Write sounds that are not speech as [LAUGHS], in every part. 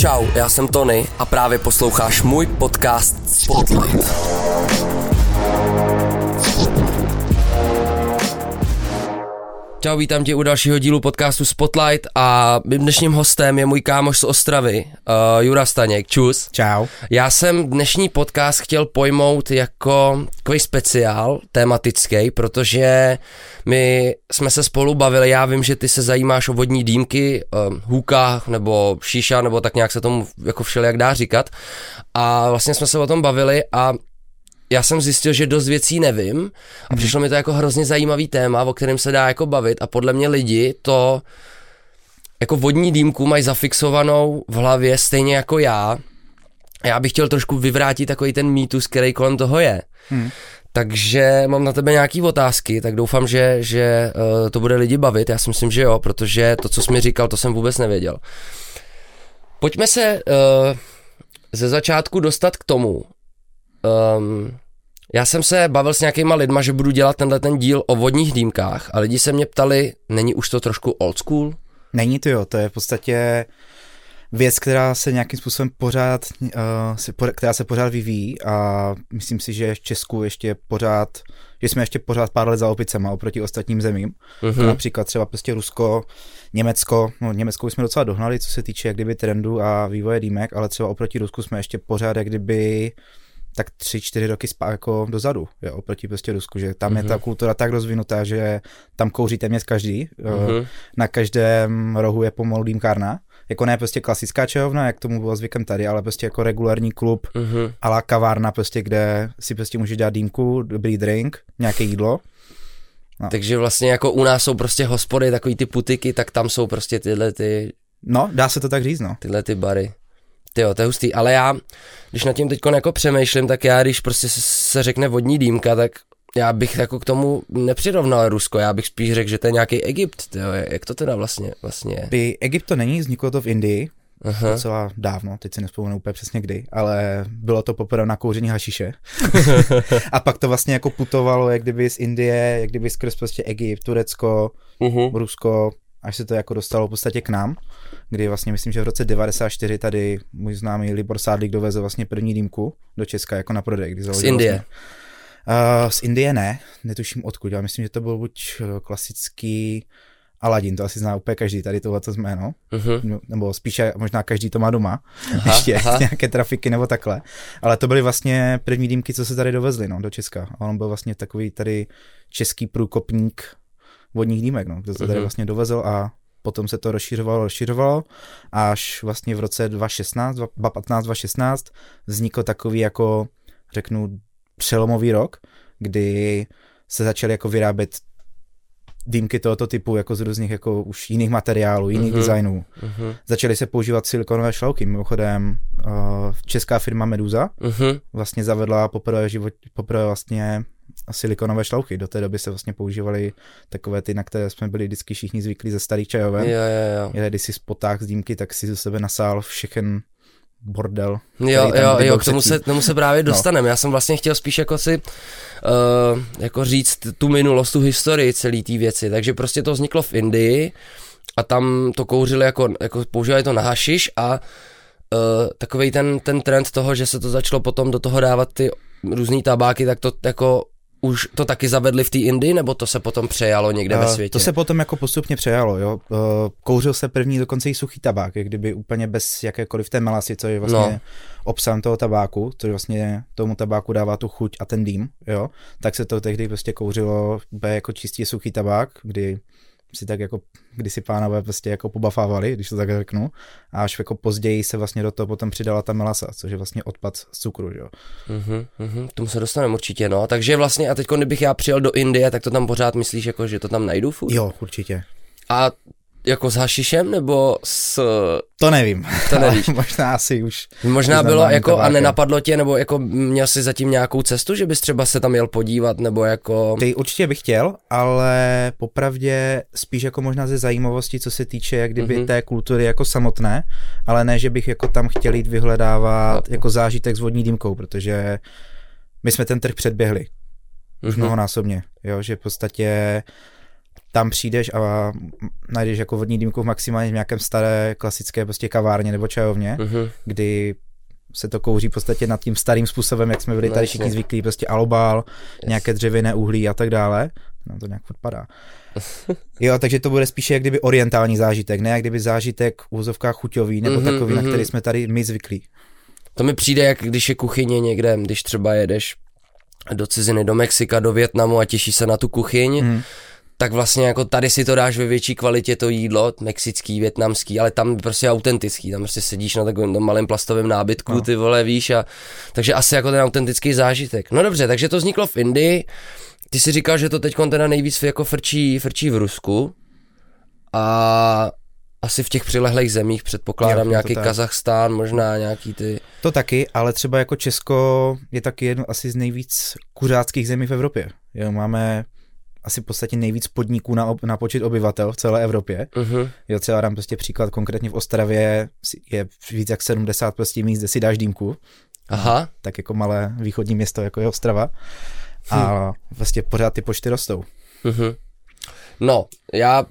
Čau, já jsem Tony a právě posloucháš můj podcast Spotlight. Čau, vítám tě u dalšího dílu podcastu Spotlight a mým dnešním hostem je můj kámoš z Ostravy, uh, Jura Staněk. Čus. Čau. Já jsem dnešní podcast chtěl pojmout jako takový speciál, tematický, protože my jsme se spolu bavili, já vím, že ty se zajímáš o vodní dýmky, uh, hůkách nebo šíša, nebo tak nějak se tomu jako všelijak dá říkat. A vlastně jsme se o tom bavili a já jsem zjistil, že dost věcí nevím a přišlo mi to jako hrozně zajímavý téma, o kterém se dá jako bavit a podle mě lidi to jako vodní dýmku mají zafixovanou v hlavě stejně jako já. Já bych chtěl trošku vyvrátit takový ten mýtus, který kolem toho je. Hmm. Takže mám na tebe nějaké otázky, tak doufám, že, že uh, to bude lidi bavit. Já si myslím, že jo, protože to, co jsi mi říkal, to jsem vůbec nevěděl. Pojďme se uh, ze začátku dostat k tomu, Um, já jsem se bavil s nějakýma lidma, že budu dělat tenhle ten díl o vodních dýmkách a lidi se mě ptali, není už to trošku old school? Není to jo, to je v podstatě věc, která se nějakým způsobem pořád, uh, se, která se pořád vyvíjí a myslím si, že v Česku ještě pořád, že jsme ještě pořád pár let za opicema oproti ostatním zemím. Uh-huh. Například třeba prostě Rusko, Německo, no Německo už jsme docela dohnali, co se týče jak kdyby trendu a vývoje dýmek, ale třeba oproti Rusku jsme ještě pořád jak kdyby tak tři, čtyři roky spá, jako dozadu, jo, oproti prostě Rusku, že tam mm-hmm. je ta mhm. kultura tak rozvinutá, že tam kouří téměř každý, mm-hmm. na každém rohu je pomalu dýmkárna, jako ne prostě klasická čehovna, jak tomu bylo zvykem tady, ale prostě jako regulární klub, mm-hmm. la kavárna prostě, kde si prostě můžeš dát dýmku, dobrý drink, nějaké jídlo. No. Takže vlastně jako u nás jsou prostě hospody, takový ty putiky, tak tam jsou prostě tyhle ty... No, dá se to tak říct, no. Tyhle ty bary. Ty jo, to je hustý, ale já, když nad tím teď jako přemýšlím, tak já, když prostě se řekne vodní dýmka, tak já bych jako k tomu nepřirovnal Rusko, já bych spíš řekl, že to je nějaký Egypt, tyjo, jak to teda vlastně, vlastně je? By Egypt to není, vzniklo to v Indii, Aha. docela dávno, teď si nespomenu úplně přesně kdy, ale bylo to poprvé na kouření hašiše. [LAUGHS] a pak to vlastně jako putovalo, jak kdyby z Indie, jak kdyby skrz prostě Egypt, Turecko, uh-huh. Rusko, až se to jako dostalo v podstatě k nám, kdy vlastně myslím, že v roce 94 tady můj známý Libor Sádlik dovezl vlastně první dýmku do Česka jako na prodej. Kdy z Indie? Vlastně, uh, z Indie ne, netuším odkud, já myslím, že to byl buď eh, klasický Aladin, to asi zná úplně každý, tady tohleto jméno, uh-huh. nebo spíše možná každý to má doma, aha, ještě aha. nějaké trafiky nebo takhle, ale to byly vlastně první dýmky, co se tady dovezly no, do Česka a on byl vlastně takový tady český průkopník vodních dýmek, no, kdo to tady mhm. vlastně dovezl a potom se to rozšiřovalo, rozšiřovalo, až vlastně v roce 2016, 2015, 2016 vznikl takový jako, řeknu, přelomový rok, kdy se začaly jako vyrábět dýmky tohoto typu jako z různých jako už jiných materiálů, jiných uh-huh. designů. Uh-huh. Začaly se používat silikonové šlouky. Mimochodem uh, česká firma Meduza uh-huh. vlastně zavedla poprvé, život, poprvé vlastně silikonové šlouchy. Do té doby se vlastně používaly takové ty, na které jsme byli vždycky všichni zvyklí ze starých čajoven. Jo, jo, jo. Když si spotáh z dýmky, tak si ze sebe nasál všechen bordel. Jo, jo, jo, k tomu se, tomu se právě dostaneme. No. Já jsem vlastně chtěl spíš jako si uh, jako říct tu minulost, tu historii celé té věci. Takže prostě to vzniklo v Indii a tam to kouřili jako, jako používali to na hašiš a uh, takový ten, ten trend toho, že se to začalo potom do toho dávat ty různé tabáky, tak to jako už to taky zavedli v té Indii, nebo to se potom přejalo někde uh, ve světě? To se potom jako postupně přejalo, jo. Uh, kouřil se první dokonce i suchý tabák, jak kdyby úplně bez jakékoliv té melasy, co je vlastně no. obsahem toho tabáku, což vlastně tomu tabáku dává tu chuť a ten dým, jo. Tak se to tehdy prostě kouřilo jako čistě suchý tabák, kdy si tak jako kdysi pánové prostě jako pobafávali, když to tak řeknu, a až jako později se vlastně do toho potom přidala ta melasa, což je vlastně odpad z cukru, jo. Mhm, mhm, tomu se dostaneme určitě, no, takže vlastně a teď, kdybych já přijel do Indie, tak to tam pořád myslíš, jako, že to tam najdu furt? Jo, určitě. A jako s hašišem nebo s... To nevím. To nevíš. [LAUGHS] Možná asi už. Možná bylo jako a nenapadlo tě, nebo jako měl jsi zatím nějakou cestu, že bys třeba se tam jel podívat, nebo jako... Ty určitě bych chtěl, ale popravdě spíš jako možná ze zajímavosti, co se týče jak kdyby mm-hmm. té kultury jako samotné, ale ne, že bych jako tam chtěl jít vyhledávat no. jako zážitek s vodní dýmkou, protože my jsme ten trh předběhli. Už mm-hmm. mnohonásobně, jo, že v podstatě tam přijdeš a najdeš jako vodní dýmku maximálně v nějakém staré klasické prostě kavárně nebo čajovně, uh-huh. kdy se to kouří v podstatě nad tím starým způsobem, jak jsme byli no, tady všichni zvyklí, prostě alobál, yes. nějaké dřevěné uhlí a tak dále. No to nějak odpadá. [LAUGHS] jo, takže to bude spíše jak kdyby orientální zážitek, ne jak kdyby zážitek v úzovkách chuťový nebo mm-hmm, takový, mm-hmm. na který jsme tady my zvyklí. To mi přijde, jak když je kuchyně někde, když třeba jedeš do ciziny, do Mexika, do Větnamu a těší se na tu kuchyň, mm tak vlastně jako tady si to dáš ve větší kvalitě to jídlo, mexický, větnamský, ale tam prostě autentický, tam prostě sedíš na takovém malém plastovém nábytku, no. ty vole, víš, a takže asi jako ten autentický zážitek. No dobře, takže to vzniklo v Indii, ty si říkal, že to teď teda nejvíc jako frčí, frčí v Rusku a asi v těch přilehlých zemích předpokládám jo, nějaký Kazachstán, možná nějaký ty... To taky, ale třeba jako Česko je taky jedno asi z nejvíc kuřáckých zemí v Evropě. Jo, máme asi v podstatě nejvíc podniků na, na počet obyvatel v celé Evropě. Uh-huh. Jo, třeba dám prostě příklad, konkrétně v Ostravě je víc jak 70 prostě míst, kde si dáš dýmku. Aha. Tak jako malé východní město, jako je Ostrava. A hm. vlastně pořád ty počty rostou. Uh-huh. No, já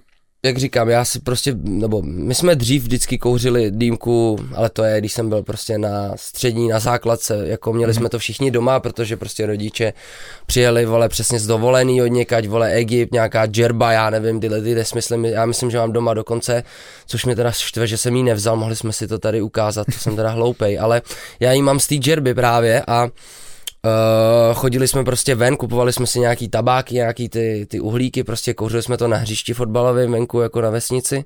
jak říkám, já si prostě, nebo my jsme dřív vždycky kouřili dýmku, ale to je, když jsem byl prostě na střední, na základce, jako měli jsme to všichni doma, protože prostě rodiče přijeli, vole, přesně z dovolený od někať, vole, Egypt, nějaká džerba, já nevím, tyhle ty nesmysly, já myslím, že mám doma dokonce, což mě teda štve, že jsem jí nevzal, mohli jsme si to tady ukázat, to jsem teda hloupej, ale já jí mám z té džerby právě a Uh, chodili jsme prostě ven, kupovali jsme si nějaký tabáky, nějaký ty, ty uhlíky, prostě kouřili jsme to na hřišti fotbalovém venku jako na vesnici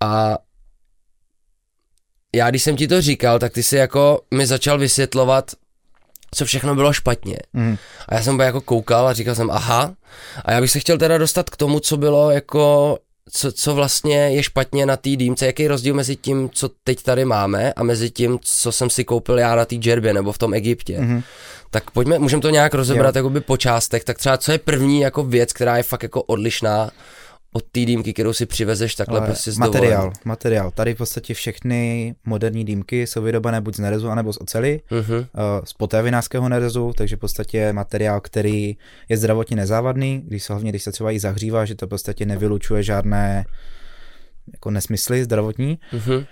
a já když jsem ti to říkal, tak ty si jako mi začal vysvětlovat, co všechno bylo špatně. Mm. A já jsem jako koukal a říkal jsem aha. A já bych se chtěl teda dostat k tomu, co bylo jako co, co vlastně je špatně na té dýmce, jaký je rozdíl mezi tím, co teď tady máme a mezi tím, co jsem si koupil já na té džerbě nebo v tom Egyptě. Mm-hmm. Tak pojďme, můžeme to nějak rozebrat jakoby po částech, tak třeba co je první jako věc, která je fakt jako odlišná od té dýmky, kterou si přivezeš takhle Ale prostě z Materiál, dovolen. materiál. Tady v podstatě všechny moderní dýmky jsou vyrobené buď z nerezu, anebo z oceli, uh-huh. z potravinářského nerezu, takže v podstatě materiál, který je zdravotně nezávadný, když se hlavně, když se třeba i zahřívá, že to v podstatě nevylučuje žádné jako nesmysly zdravotní. Uh-huh.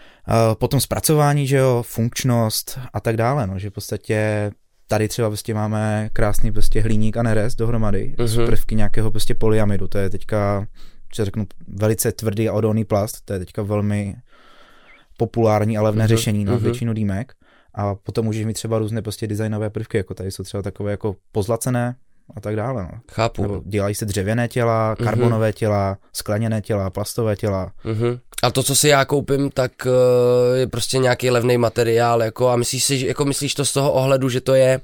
Potom zpracování, že jo, funkčnost a tak dále, no, že v podstatě tady třeba prostě máme krásný prostě hliník a nerez dohromady uh-huh. z prvky nějakého prostě polyamidu, to je teďka že řeknu, velice tvrdý a odolný plast, to je teďka velmi populární a levné uh-huh, řešení na uh-huh. většinu dýmek. A potom můžeš mít třeba různé prostě designové prvky, jako tady jsou třeba takové jako pozlacené a tak dále. No. Chápu. Nebo dělají se dřevěné těla, mhm. karbonové uh-huh. těla, skleněné těla, plastové těla. Uh-huh. A to, co si já koupím, tak uh, je prostě nějaký levný materiál, jako a myslíš si, jako myslíš to z toho ohledu, že to je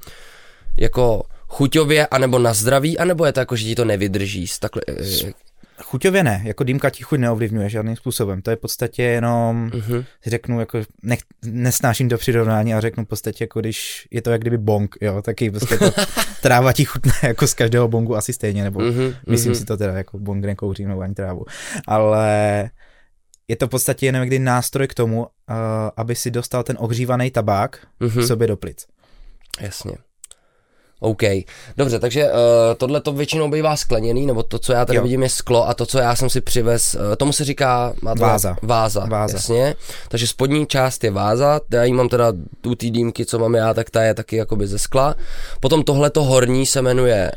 jako chuťově, anebo na zdraví, anebo je to jako, že ti to nevydrží? Takhle, eh, Chuťově ne, jako dýmka ti chuť neovlivňuje žádným způsobem. To je v podstatě jenom, uh-huh. řeknu, jako nech, nesnáším to přirovnání a řeknu v podstatě, jako když je to jak kdyby bong, jo, taky prostě to [LAUGHS] tráva ti chutná jako z každého bongu asi stejně, nebo uh-huh, myslím uh-huh. si to teda, jako bong nekouřím nebo ani trávu. Ale je to v podstatě jenom kdy nástroj k tomu, uh, aby si dostal ten ohřívaný tabák uh-huh. sobě do plic. Jasně. OK, dobře, takže uh, tohle to většinou bývá skleněný, nebo to, co já tady jo. vidím, je sklo a to, co já jsem si přivez, uh, tomu se říká má to váza. váza. Váza, jasně. Takže spodní část je váza, já jí mám teda tu ty dýmky, co mám já, tak ta je taky jakoby ze skla. Potom tohle to horní se jmenuje...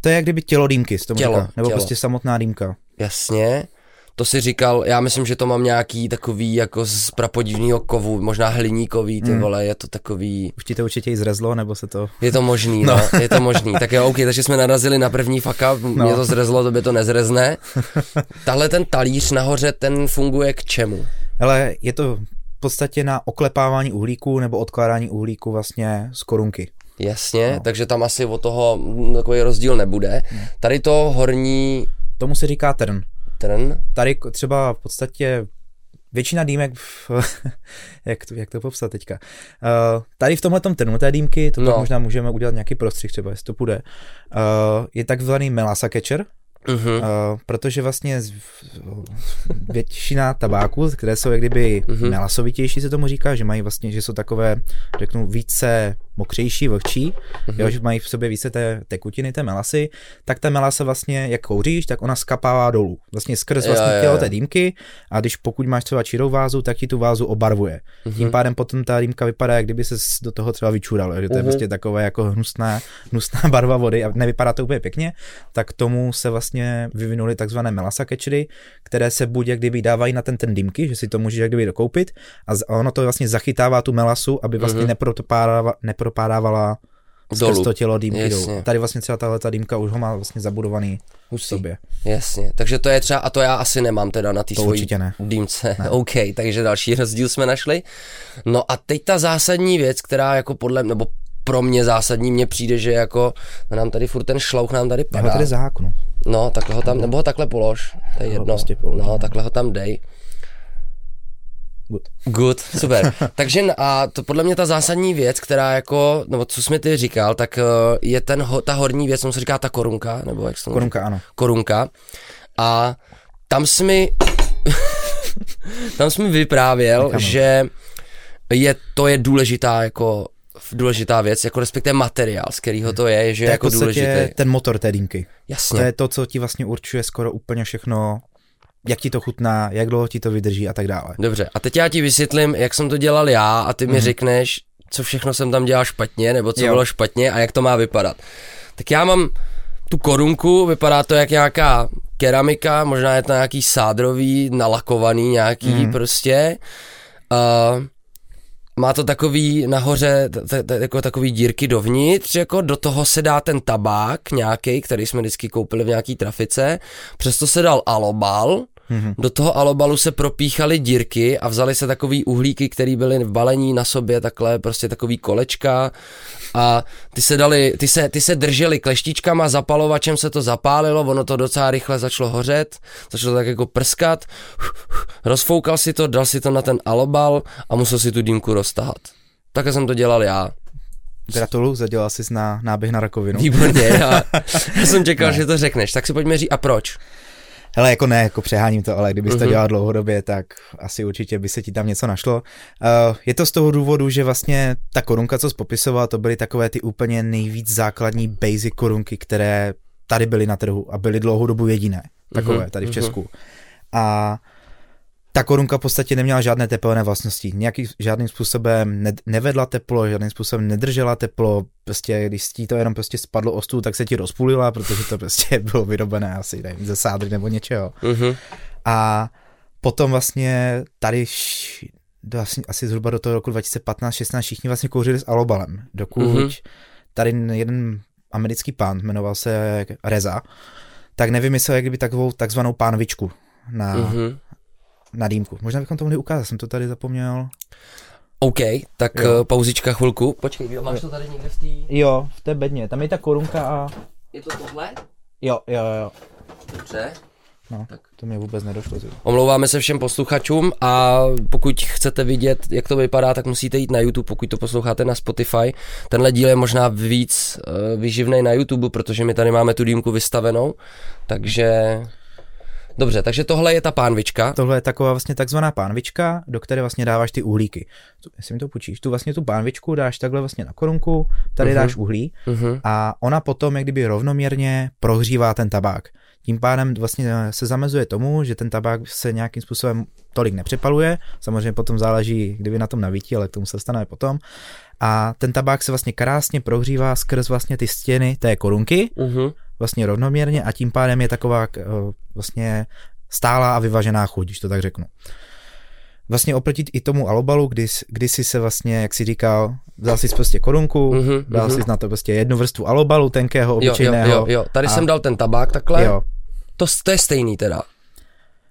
To je jak kdyby tělo dýmky, to tělo, říká, nebo tělo. prostě samotná dýmka. Jasně to si říkal, já myslím, že to mám nějaký takový jako z prapodivného kovu, možná hliníkový, ty mm. vole, je to takový... Už ti to určitě i zrezlo, nebo se to... Je to možný, no, no je to možný. Tak jo, OK, takže jsme narazili na první faka, no. mě to zrezlo, to by to nezrezne. [LAUGHS] Tahle ten talíř nahoře, ten funguje k čemu? Ale je to v podstatě na oklepávání uhlíku nebo odkládání uhlíku vlastně z korunky. Jasně, no. takže tam asi o toho takový rozdíl nebude. No. Tady to horní... Tomu se říká trn trn. Tady třeba v podstatě většina dýmek, [LAUGHS] jak, to, jak to popsat teďka, uh, tady v tomhle trnu té dýmky, to no. možná můžeme udělat nějaký prostřih třeba, jestli to půjde, uh, je takzvaný melasa catcher, Uh-huh. Uh, protože vlastně z, většina tabáků, které jsou jak kdyby uh-huh. melasovitější, se tomu říká, že mají vlastně, že jsou takové, řeknu, více mokřejší, vlhčí, mm-hmm. jo, že mají v sobě více té tekutiny, té melasy, tak ta melasa vlastně, jak kouříš, tak ona skapává dolů. Vlastně skrz vlastně jo, jo, tělo té dýmky a když pokud máš třeba čirou vázu, tak ti tu vázu obarvuje. Mm-hmm. Tím pádem potom ta dýmka vypadá, jak kdyby se do toho třeba vyčural, že to je mm-hmm. prostě takové jako hnusná, hnusná [LAUGHS] barva vody a nevypadá to úplně pěkně, tak tomu se vlastně vyvinuli takzvané melasa catchery, které se buď jak kdyby dávají na ten ten dýmky, že si to můžeš jak kdyby dokoupit a ono to vlastně zachytává tu melasu, aby vlastně mm-hmm. nepropádávala Dolů. to tělo dýmky dolů. Tady vlastně třeba tahle ta dýmka už ho má vlastně zabudovaný Husí. v sobě. Jasně, takže to je třeba, a to já asi nemám teda na té svojí ne. dýmce. Ne. [LAUGHS] OK, takže další rozdíl jsme našli. No a teď ta zásadní věc, která jako podle, nebo pro mě zásadní, mně přijde, že jako nám tady furt ten šlouch nám tady padá. Já ho tady zaháknu. No, takhle ho tam, nebo ho takhle polož, to je jedno. Prostě polož, no, takhle ho tam dej. Good. Good, super. [LAUGHS] Takže a to podle mě ta zásadní věc, která jako, nebo co jsi mi ty říkal, tak eh, je ten, ta horní věc, co se říká ta korunka, nebo jak se Korunka, ano. Korunka. A tam jsi mi, [LAUGHS] tam jsi mi vyprávěl, že je, to je důležitá jako důležitá věc, jako respektive materiál, z kterého to je, že to je jako důležitý. ten motor té dýmky. Jasně. To je to, co ti vlastně určuje skoro úplně všechno jak ti to chutná, jak dlouho ti to vydrží a tak dále. Dobře, a teď já ti vysvětlím, jak jsem to dělal já a ty mi mm. řekneš, co všechno jsem tam dělal špatně, nebo co jo. bylo špatně a jak to má vypadat. Tak já mám tu korunku, vypadá to jak nějaká keramika, možná je to nějaký sádrový, nalakovaný nějaký mm. prostě. Uh, má to takový nahoře t- t- jako takový dírky dovnitř, jako do toho se dá ten tabák nějaký, který jsme vždycky koupili v nějaký trafice, přesto se dal alobal, Mm-hmm. Do toho alobalu se propíchaly dírky a vzali se takový uhlíky, které byly v balení na sobě, takhle prostě takový kolečka a ty se dali, ty se, ty se drželi kleštičkama, zapalovačem se to zapálilo, ono to docela rychle začalo hořet, začalo to tak jako prskat, rozfoukal si to, dal si to na ten alobal a musel si tu dýmku roztahat. Takhle jsem to dělal já. Gratuluju, zadělal jsi na náběh na rakovinu. Výborně, já, [LAUGHS] já jsem čekal, ne. že to řekneš. Tak si pojďme říct, a proč? Hele, jako ne, jako přeháním to, ale kdybys uh-huh. to mhm. dělal dlouhodobě, tak asi určitě by se ti tam něco našlo. Uh, je to z toho důvodu, že vlastně ta korunka, co popisoval, to byly takové ty úplně nejvíc základní basic korunky, které tady byly na trhu a byly dlouhou dobu jediné. Takové, uh-huh. tady v Česku. Uh-huh. A ta korunka v podstatě neměla žádné tepelné vlastnosti. Nějaký, žádným způsobem ne, nevedla teplo, žádným způsobem nedržela teplo. Prostě, když ti to jenom prostě spadlo o stůl, tak se ti rozpůlila, protože to prostě [LAUGHS] bylo vyrobené asi nevím, ze sádry nebo něčeho. Uh-huh. A potom vlastně tady vlastně asi zhruba do toho roku 2015-16 všichni vlastně kouřili s alobalem, dokud uh-huh. tady jeden americký pán, jmenoval se Reza, tak nevymyslel jak kdyby takovou takzvanou pánvičku na, uh-huh na dýmku. Možná bychom to mohli ukázat, jsem to tady zapomněl. OK, tak jo. Uh, pauzička chvilku. Počkej, jo, máš to tady někde v té... Jo, v té bedně, tam je ta korunka a... Je to tohle? Jo, jo, jo. Dobře. No, tak. to mi vůbec nedošlo. Zde. Omlouváme se všem posluchačům a pokud chcete vidět, jak to vypadá, tak musíte jít na YouTube, pokud to posloucháte na Spotify. Tenhle díl je možná víc uh, vyživný na YouTube, protože my tady máme tu dýmku vystavenou, takže Dobře, takže tohle je ta pánvička. Tohle je taková vlastně takzvaná pánvička, do které vlastně dáváš ty uhlíky. Jestli mi to půjčíš, tu vlastně tu pánvičku dáš takhle vlastně na korunku, tady uh-huh. dáš uhlí uh-huh. a ona potom jak kdyby rovnoměrně prohřívá ten tabák. Tím pádem vlastně se zamezuje tomu, že ten tabák se nějakým způsobem tolik nepřepaluje. Samozřejmě potom záleží, kdyby na tom navítí, ale k tomu se stane potom. A ten tabák se vlastně krásně prohřívá skrz vlastně ty stěny té korunky. Uh-huh vlastně rovnoměrně a tím pádem je taková eh, vlastně stálá a vyvažená chuť, když to tak řeknu. Vlastně oproti i tomu alobalu, kdy, kdy si se vlastně, jak si říkal, vzal si prostě korunku, mm-hmm, dal mm-hmm. si na to prostě jednu vrstvu alobalu tenkého, obyčejného. Jo, jo, jo, tady a... jsem dal ten tabák takhle. Jo. To, to je stejný teda.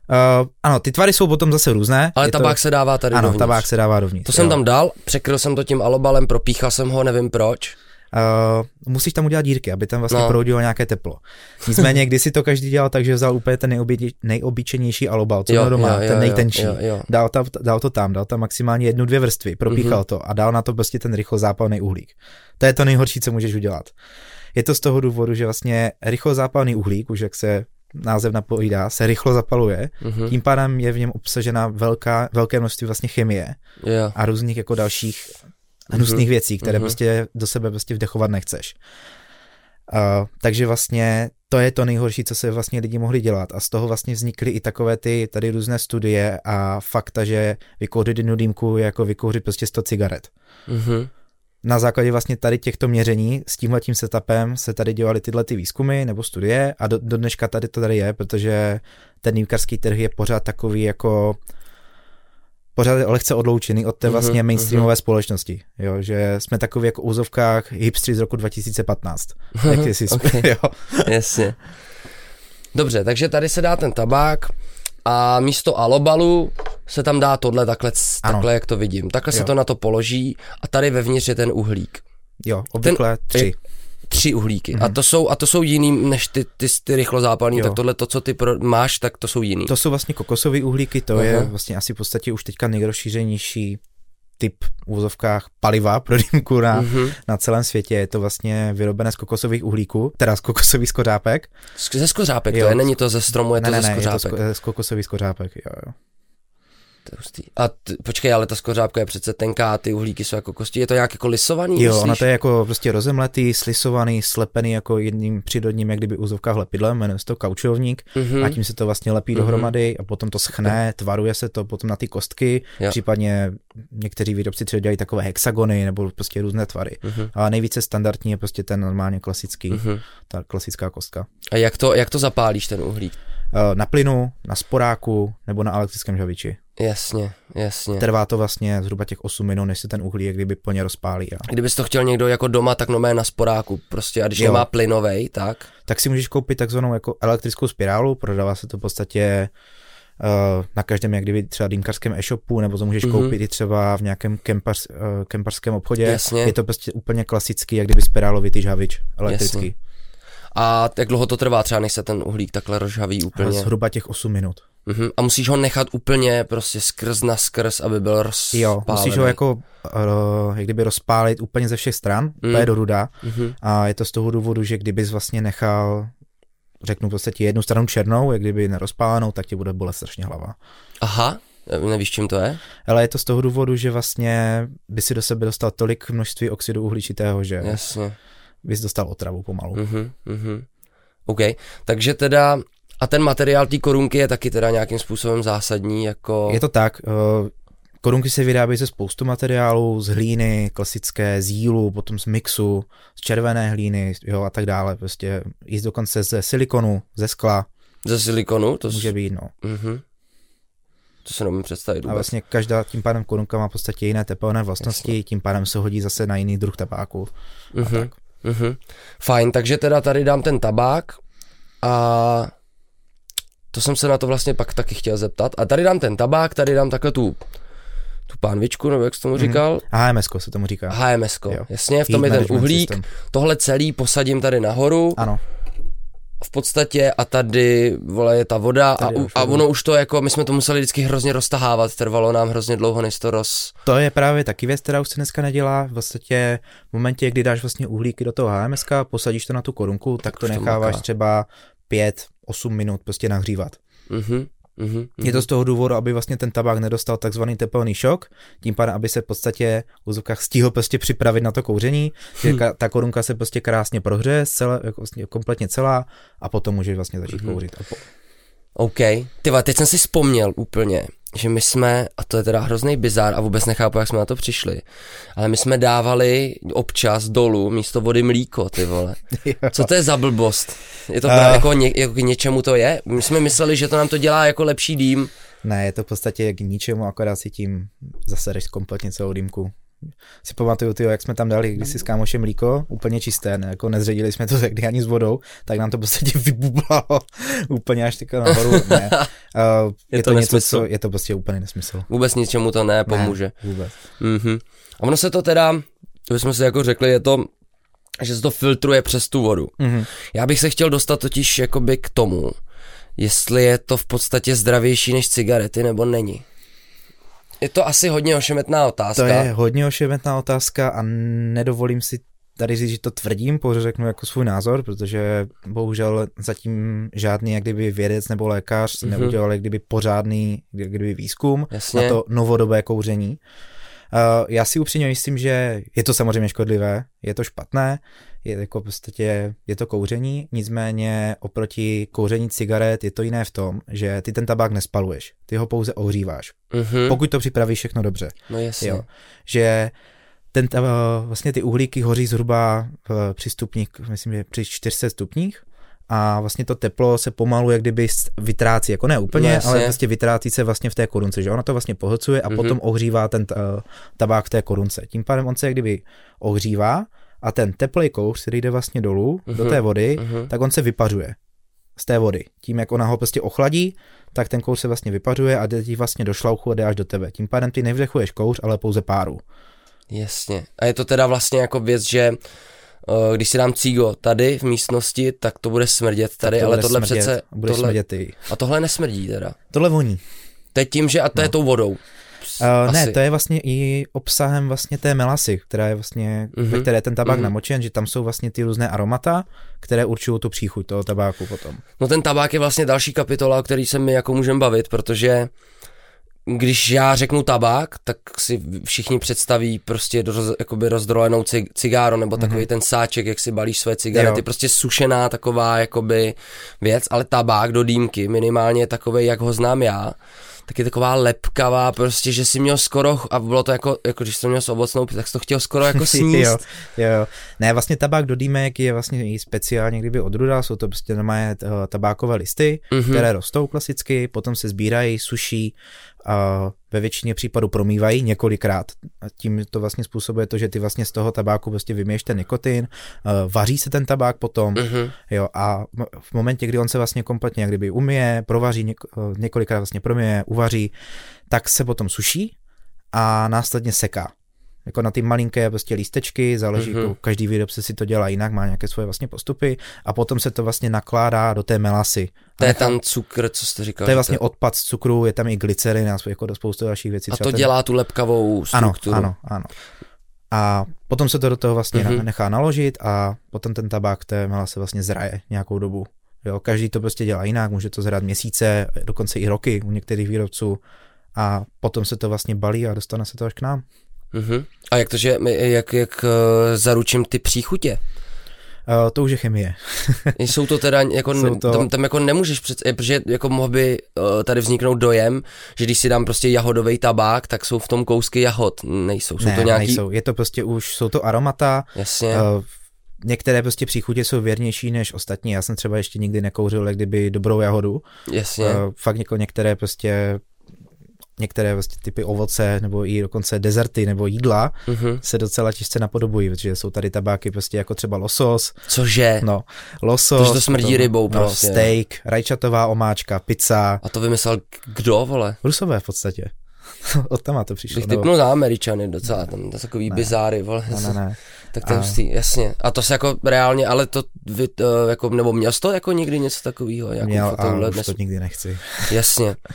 Uh, ano, ty tvary jsou potom zase různé. Ale tabák to... se dává tady Ano, dovnitř. tabák se dává dovnitř. To jo. jsem tam dal, překryl jsem to tím alobalem, propíchal jsem ho, nevím proč. Uh, musíš tam udělat dírky, aby tam vlastně no. proudilo nějaké teplo. Nicméně, když si to každý dělal tak, že vzal úplně ten nejoby, nejobyčejnější alobal, co jo, doma, jo, jo, ten nejtenčí, jo, jo. Dal, ta, dal to tam, dal tam maximálně jednu, dvě vrstvy, propíchal mm-hmm. to a dal na to prostě ten rychlozápalný uhlík. To je to nejhorší, co můžeš udělat. Je to z toho důvodu, že vlastně rychlozápalný uhlík, už jak se název napovídá, se rychlo zapaluje, mm-hmm. tím pádem je v něm obsažena velká, velké množství vlastně chemie yeah. a různých jako dalších [LAUGHS] hnusných mm-hmm. věcí, které mm-hmm. prostě do sebe prostě vdechovat nechceš. Uh, takže vlastně to je to nejhorší, co se vlastně lidi mohli dělat a z toho vlastně vznikly i takové ty tady různé studie a fakta, že vykouřit jednu dýmku je jako vykouřit prostě 100 cigaret. Mm-hmm. Na základě vlastně tady těchto měření s tímhletím setupem se tady dělaly tyhle ty výzkumy nebo studie a do, do dneška tady to tady je, protože ten dýmkarský trh je pořád takový jako pořád lehce odloučený od té mhm, vlastně mainstreamové uh-huh. společnosti, jo, že jsme takový jako úzovkách hipstry z roku 2015. [LAUGHS] Jak si okay. [LAUGHS] jo. Jasně. Dobře, takže tady se dá ten tabák a místo alobalu se tam dá tohle takhle, takhle jak to vidím. Takhle jo. se to na to položí a tady vevnitř je ten uhlík. Jo, obvykle ten, tři tři uhlíky. Mm-hmm. A to jsou, a to jsou jiný než ty, ty, ty rychlozápalný, jo. tak tohle to, co ty pro, máš, tak to jsou jiný. To jsou vlastně kokosové uhlíky, to Aha. je vlastně asi v podstatě už teďka nejrozšířenější typ v úzovkách paliva pro dýmku na, mm-hmm. na celém světě. Je to vlastně vyrobené z kokosových uhlíků, teda z kokosových skořápek. Ze skořápek jo. to je, není to ze stromu, je ne, to ne, ze skořápek. Ne, je to z kokosových skořápek, jo, jo. To je hustý. A t- počkej, ale ta skořápka je přece tenká, ty uhlíky jsou jako kosti, je to nějak jako lisovaný? Jo, ono to je jako prostě rozemletý, slisovaný, slepený jako jedním přírodním, jak kdyby úzovkách lepidlem, jmenuje se to kaučovník mm-hmm. a tím se to vlastně lepí mm-hmm. dohromady a potom to schne, tvaruje se to potom na ty kostky, jo. případně někteří výrobci třeba dělají takové hexagony nebo prostě různé tvary. Mm-hmm. A nejvíce standardní je prostě ten normálně klasický, mm-hmm. ta klasická kostka. A jak to, jak to zapálíš ten uhlík? Eh, na plynu, na sporáku nebo na elektrickém žaviči. Jasně, jasně. Trvá to vlastně zhruba těch 8 minut, než se ten uhlí jak kdyby plně rozpálí. A... Kdybys to chtěl někdo jako doma, tak nomé na sporáku prostě a když jo. nemá plynovej, tak? Tak si můžeš koupit takzvanou jako elektrickou spirálu, prodává se to v podstatě uh, na každém jak kdyby třeba dýmkarském e-shopu, nebo to můžeš mm-hmm. koupit i třeba v nějakém kempars, uh, kemparském obchodě. Jasně. Je to prostě úplně klasický, jak kdyby spirálovitý žhavič elektrický. Jasně. A jak dlouho to trvá třeba, než se ten uhlík takhle rozžaví úplně? Zhruba těch 8 minut. Uh-huh. A musíš ho nechat úplně prostě skrz na skrz, aby byl rozpálený. Jo, musíš ho jako uh, jak kdyby rozpálit úplně ze všech stran, mm. úplně do ruda. Uh-huh. A je to z toho důvodu, že kdybys vlastně nechal řeknu prostě jednu stranu černou, jak kdyby nerozpálenou, tak ti bude bolet strašně hlava. Aha, nevíš, čím to je? Ale je to z toho důvodu, že vlastně by si do sebe dostal tolik množství oxidu uhličitého, že Jasně. Bys dostal otravu pomalu. Uh-huh, uh-huh. OK, takže teda a ten materiál té korunky je taky teda nějakým způsobem zásadní, jako... Je to tak, uh, korunky se vyrábějí ze spoustu materiálů, z hlíny, klasické, z jílu, potom z mixu, z červené hlíny, jo, a tak dále, prostě i dokonce ze silikonu, ze skla. Ze silikonu? To může být, no. Uh-huh. To se nemůžu představit vůbec. A vlastně každá tím pádem korunka má v podstatě jiné tepelné vlastnosti, Jasně. tím pádem se hodí zase na jiný druh tabáku. Uh-huh. tak. Uh-huh. Fajn, takže teda tady dám ten tabák a to jsem se na to vlastně pak taky chtěl zeptat. A tady dám ten tabák, tady dám takhle tu tu pánvičku, nebo jak jsi tomu mhm. říkal? Mm. HMS se tomu říká. HMS, jasně, v tom Heat je ten uhlík. System. Tohle celý posadím tady nahoru. Ano. V podstatě a tady vole je ta voda a, a ono už to jako, my jsme to museli vždycky hrozně roztahávat, trvalo nám hrozně dlouho, než to roz... To je právě taky věc, která už se dneska nedělá. V podstatě v momentě, kdy dáš vlastně uhlíky do toho HMS, posadíš to na tu korunku, tak, tak to necháváš třeba 5, 8 minut prostě nahřívat. Mm-hmm. Mm-hmm. Je to z toho důvodu, aby vlastně ten tabák nedostal takzvaný tepelný šok, tím pádem, aby se v podstatě v úzovkách stihl prostě připravit na to kouření, hm. že ta korunka se prostě krásně prohřeje, celé, jako vlastně kompletně celá a potom může vlastně začít mm-hmm. kouřit. A po... OK. Tyva, teď jsem si vzpomněl úplně, že my jsme, a to je teda hrozný bizár a vůbec nechápu, jak jsme na to přišli, ale my jsme dávali občas dolů místo vody mlíko, ty vole. [LAUGHS] Co to je za blbost? Je to uh. jako, ně, jako k něčemu to je? My jsme mysleli, že to nám to dělá jako lepší dým. Ne, je to v podstatě k ničemu, akorát si tím zasereš kompletně celou dýmku si pamatuju, tyjo, jak jsme tam dali když si s kámošem mlíko, úplně čisté, ne, jako nezředili jsme to [LAUGHS] někdy ani s vodou, tak nám to prostě [LAUGHS] vybublalo úplně až tyka nahoru. Ne. Uh, [LAUGHS] je, je to, to něco, co, je to prostě úplně nesmysl. Vůbec ničemu to nepomůže. Ne, vůbec. Mm-hmm. A ono se to teda, to jsme si jako řekli, je to že se to filtruje přes tu vodu. Mm-hmm. Já bych se chtěl dostat totiž jakoby k tomu, jestli je to v podstatě zdravější než cigarety nebo není. Je to asi hodně ošemetná otázka. To je hodně ošemetná otázka a nedovolím si tady říct, že to tvrdím, pouze řeknu jako svůj názor, protože bohužel zatím žádný jak kdyby vědec nebo lékař mm-hmm. neudělal jak kdyby pořádný jak kdyby výzkum Jasně. na to novodobé kouření. Já si upřímně myslím, že je to samozřejmě škodlivé, je to špatné, je jako v podstatě, je to kouření, nicméně oproti kouření cigaret je to jiné v tom, že ty ten tabák nespaluješ, ty ho pouze ohříváš, uh-huh. pokud to připravíš všechno dobře. No jasně. Jo, že ten, vlastně ty uhlíky hoří zhruba při stupních, myslím, že při 400 stupních, a vlastně to teplo se pomalu jak kdyby vytrácí, jako ne úplně, no, ale vlastně vytrácí se vlastně v té korunce, že ona to vlastně pohlcuje a mm-hmm. potom ohřívá ten uh, tabák v té korunce. Tím pádem on se jak kdyby ohřívá a ten teplý kouř, který jde vlastně dolů mm-hmm. do té vody, mm-hmm. tak on se vypařuje z té vody. Tím, jak ona ho prostě ochladí, tak ten kouř se vlastně vypařuje a jde ti vlastně do šlauchu a jde až do tebe. Tím pádem ty nevdechuješ kouř, ale pouze páru. Jasně. A je to teda vlastně jako věc, že uh, když si dám cígo tady v místnosti, tak to bude smrdět tady, to ale tohle smrdět, přece... Bude tohle, smrdět i. A tohle nesmrdí teda. Tohle voní. Teď tím, že a to no. je tou vodou. Uh, ne, to je vlastně i obsahem vlastně té melasy, která je vlastně, mm-hmm. ve které ten tabák mm-hmm. namočen, že tam jsou vlastně ty různé aromata, které určují tu příchuť toho tabáku potom. No ten tabák je vlastně další kapitola, o který se my jako můžeme bavit, protože když já řeknu tabák, tak si všichni představí prostě roz, jakoby rozdrojenou cigáro nebo takový mm-hmm. ten sáček, jak si balíš své cigarety, jo. prostě sušená taková jakoby věc, ale tabák do dýmky minimálně takový, jak ho znám já tak je taková lepkavá, prostě, že si měl skoro, a bylo to jako, jako když jsem měl s ovocnou, tak jsi to chtěl skoro jako [LAUGHS] sníst. jo, jo. Ne, vlastně tabák do dýmek je vlastně i speciálně kdyby odruda, jsou to prostě normálně eh, tabákové listy, mm-hmm. které rostou klasicky, potom se sbírají, suší, a ve většině případů promývají několikrát. A tím to vlastně způsobuje to, že ty vlastně z toho tabáku prostě vyměješ ten nikotin, vaří se ten tabák potom, uh-huh. jo, a v momentě, kdy on se vlastně kompletně jak kdyby umije, provaří, něk, několikrát vlastně promije, uvaří, tak se potom suší a následně seká jako na ty malinké prostě lístečky, záleží, mm-hmm. každý výrobce si to dělá jinak, má nějaké svoje vlastně postupy a potom se to vlastně nakládá do té melasy. To je tam cukr, co jste říkal. To je vlastně to... odpad z cukru, je tam i glycerin a jako do spoustu dalších věcí. A to ten... dělá tu lepkavou strukturu. Ano, ano, ano. A potom se to do toho vlastně mm-hmm. nechá naložit a potom ten tabák té melase vlastně zraje nějakou dobu. Jo, každý to prostě dělá jinak, může to zhrát měsíce, dokonce i roky u některých výrobců a potom se to vlastně balí a dostane se to až k nám. Uh-huh. A jak to, že jak, jak uh, zaručím ty příchutě? Uh, to už je chemie. [LAUGHS] Jsou to teda jako, Jsou to... Tam, tam jako nemůžeš přece, protože jako mohl by uh, tady vzniknout dojem, že když si dám prostě jahodový tabák, tak jsou v tom kousky jahod. Nejsou, jsou ne, to nějaký... nejsou, je to prostě už, jsou to aromata. Jasně. Uh, některé prostě příchutě jsou věrnější než ostatní. Já jsem třeba ještě nikdy nekouřil, jak kdyby dobrou jahodu. Jasně. Uh, fakt jako některé prostě některé vlastně typy ovoce nebo i dokonce dezerty nebo jídla uh-huh. se docela těžce napodobují, protože jsou tady tabáky prostě jako třeba losos. Cože? No, losos. Takže to smrdí to, rybou no, prostě. steak, rajčatová omáčka, pizza. A to vymyslel kdo, vole? Rusové v podstatě. [LAUGHS] Od tam to přišlo. Bych typnul nebo... za Američany docela, tam to takový ne. bizáry, vole. Ne, ne, ne. Tak to je jasně. A to se jako reálně, ale to, vy, to, jako, nebo měl to jako někdy něco takového? Měl, a už to nikdy nechci. Jasně. [LAUGHS]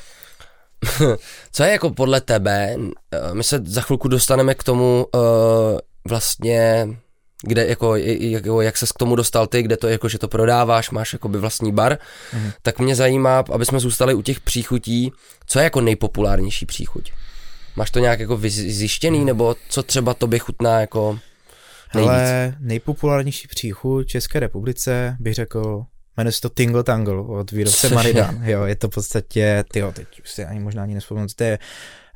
[LAUGHS] Co je jako podle tebe, eh, my se za chvilku dostaneme k tomu uh, vlastně, kde jako, jako, jak se k tomu dostal ty, kde to jako, že to prodáváš, máš jakoby vlastní bar, mm. tak mě zajímá, aby jsme zůstali u těch příchutí, co je jako nejpopulárnější příchuť? Máš to nějak jako zjištěný, nebo co třeba tobě chutná jako nejvíc? Ale nejpopulárnější příchuť v České republice bych řekl jmenuje se to Tingle Tangle od výrobce Maridan. Jo, je to v podstatě, tyjo, teď už si ani možná ani nespomenu, to je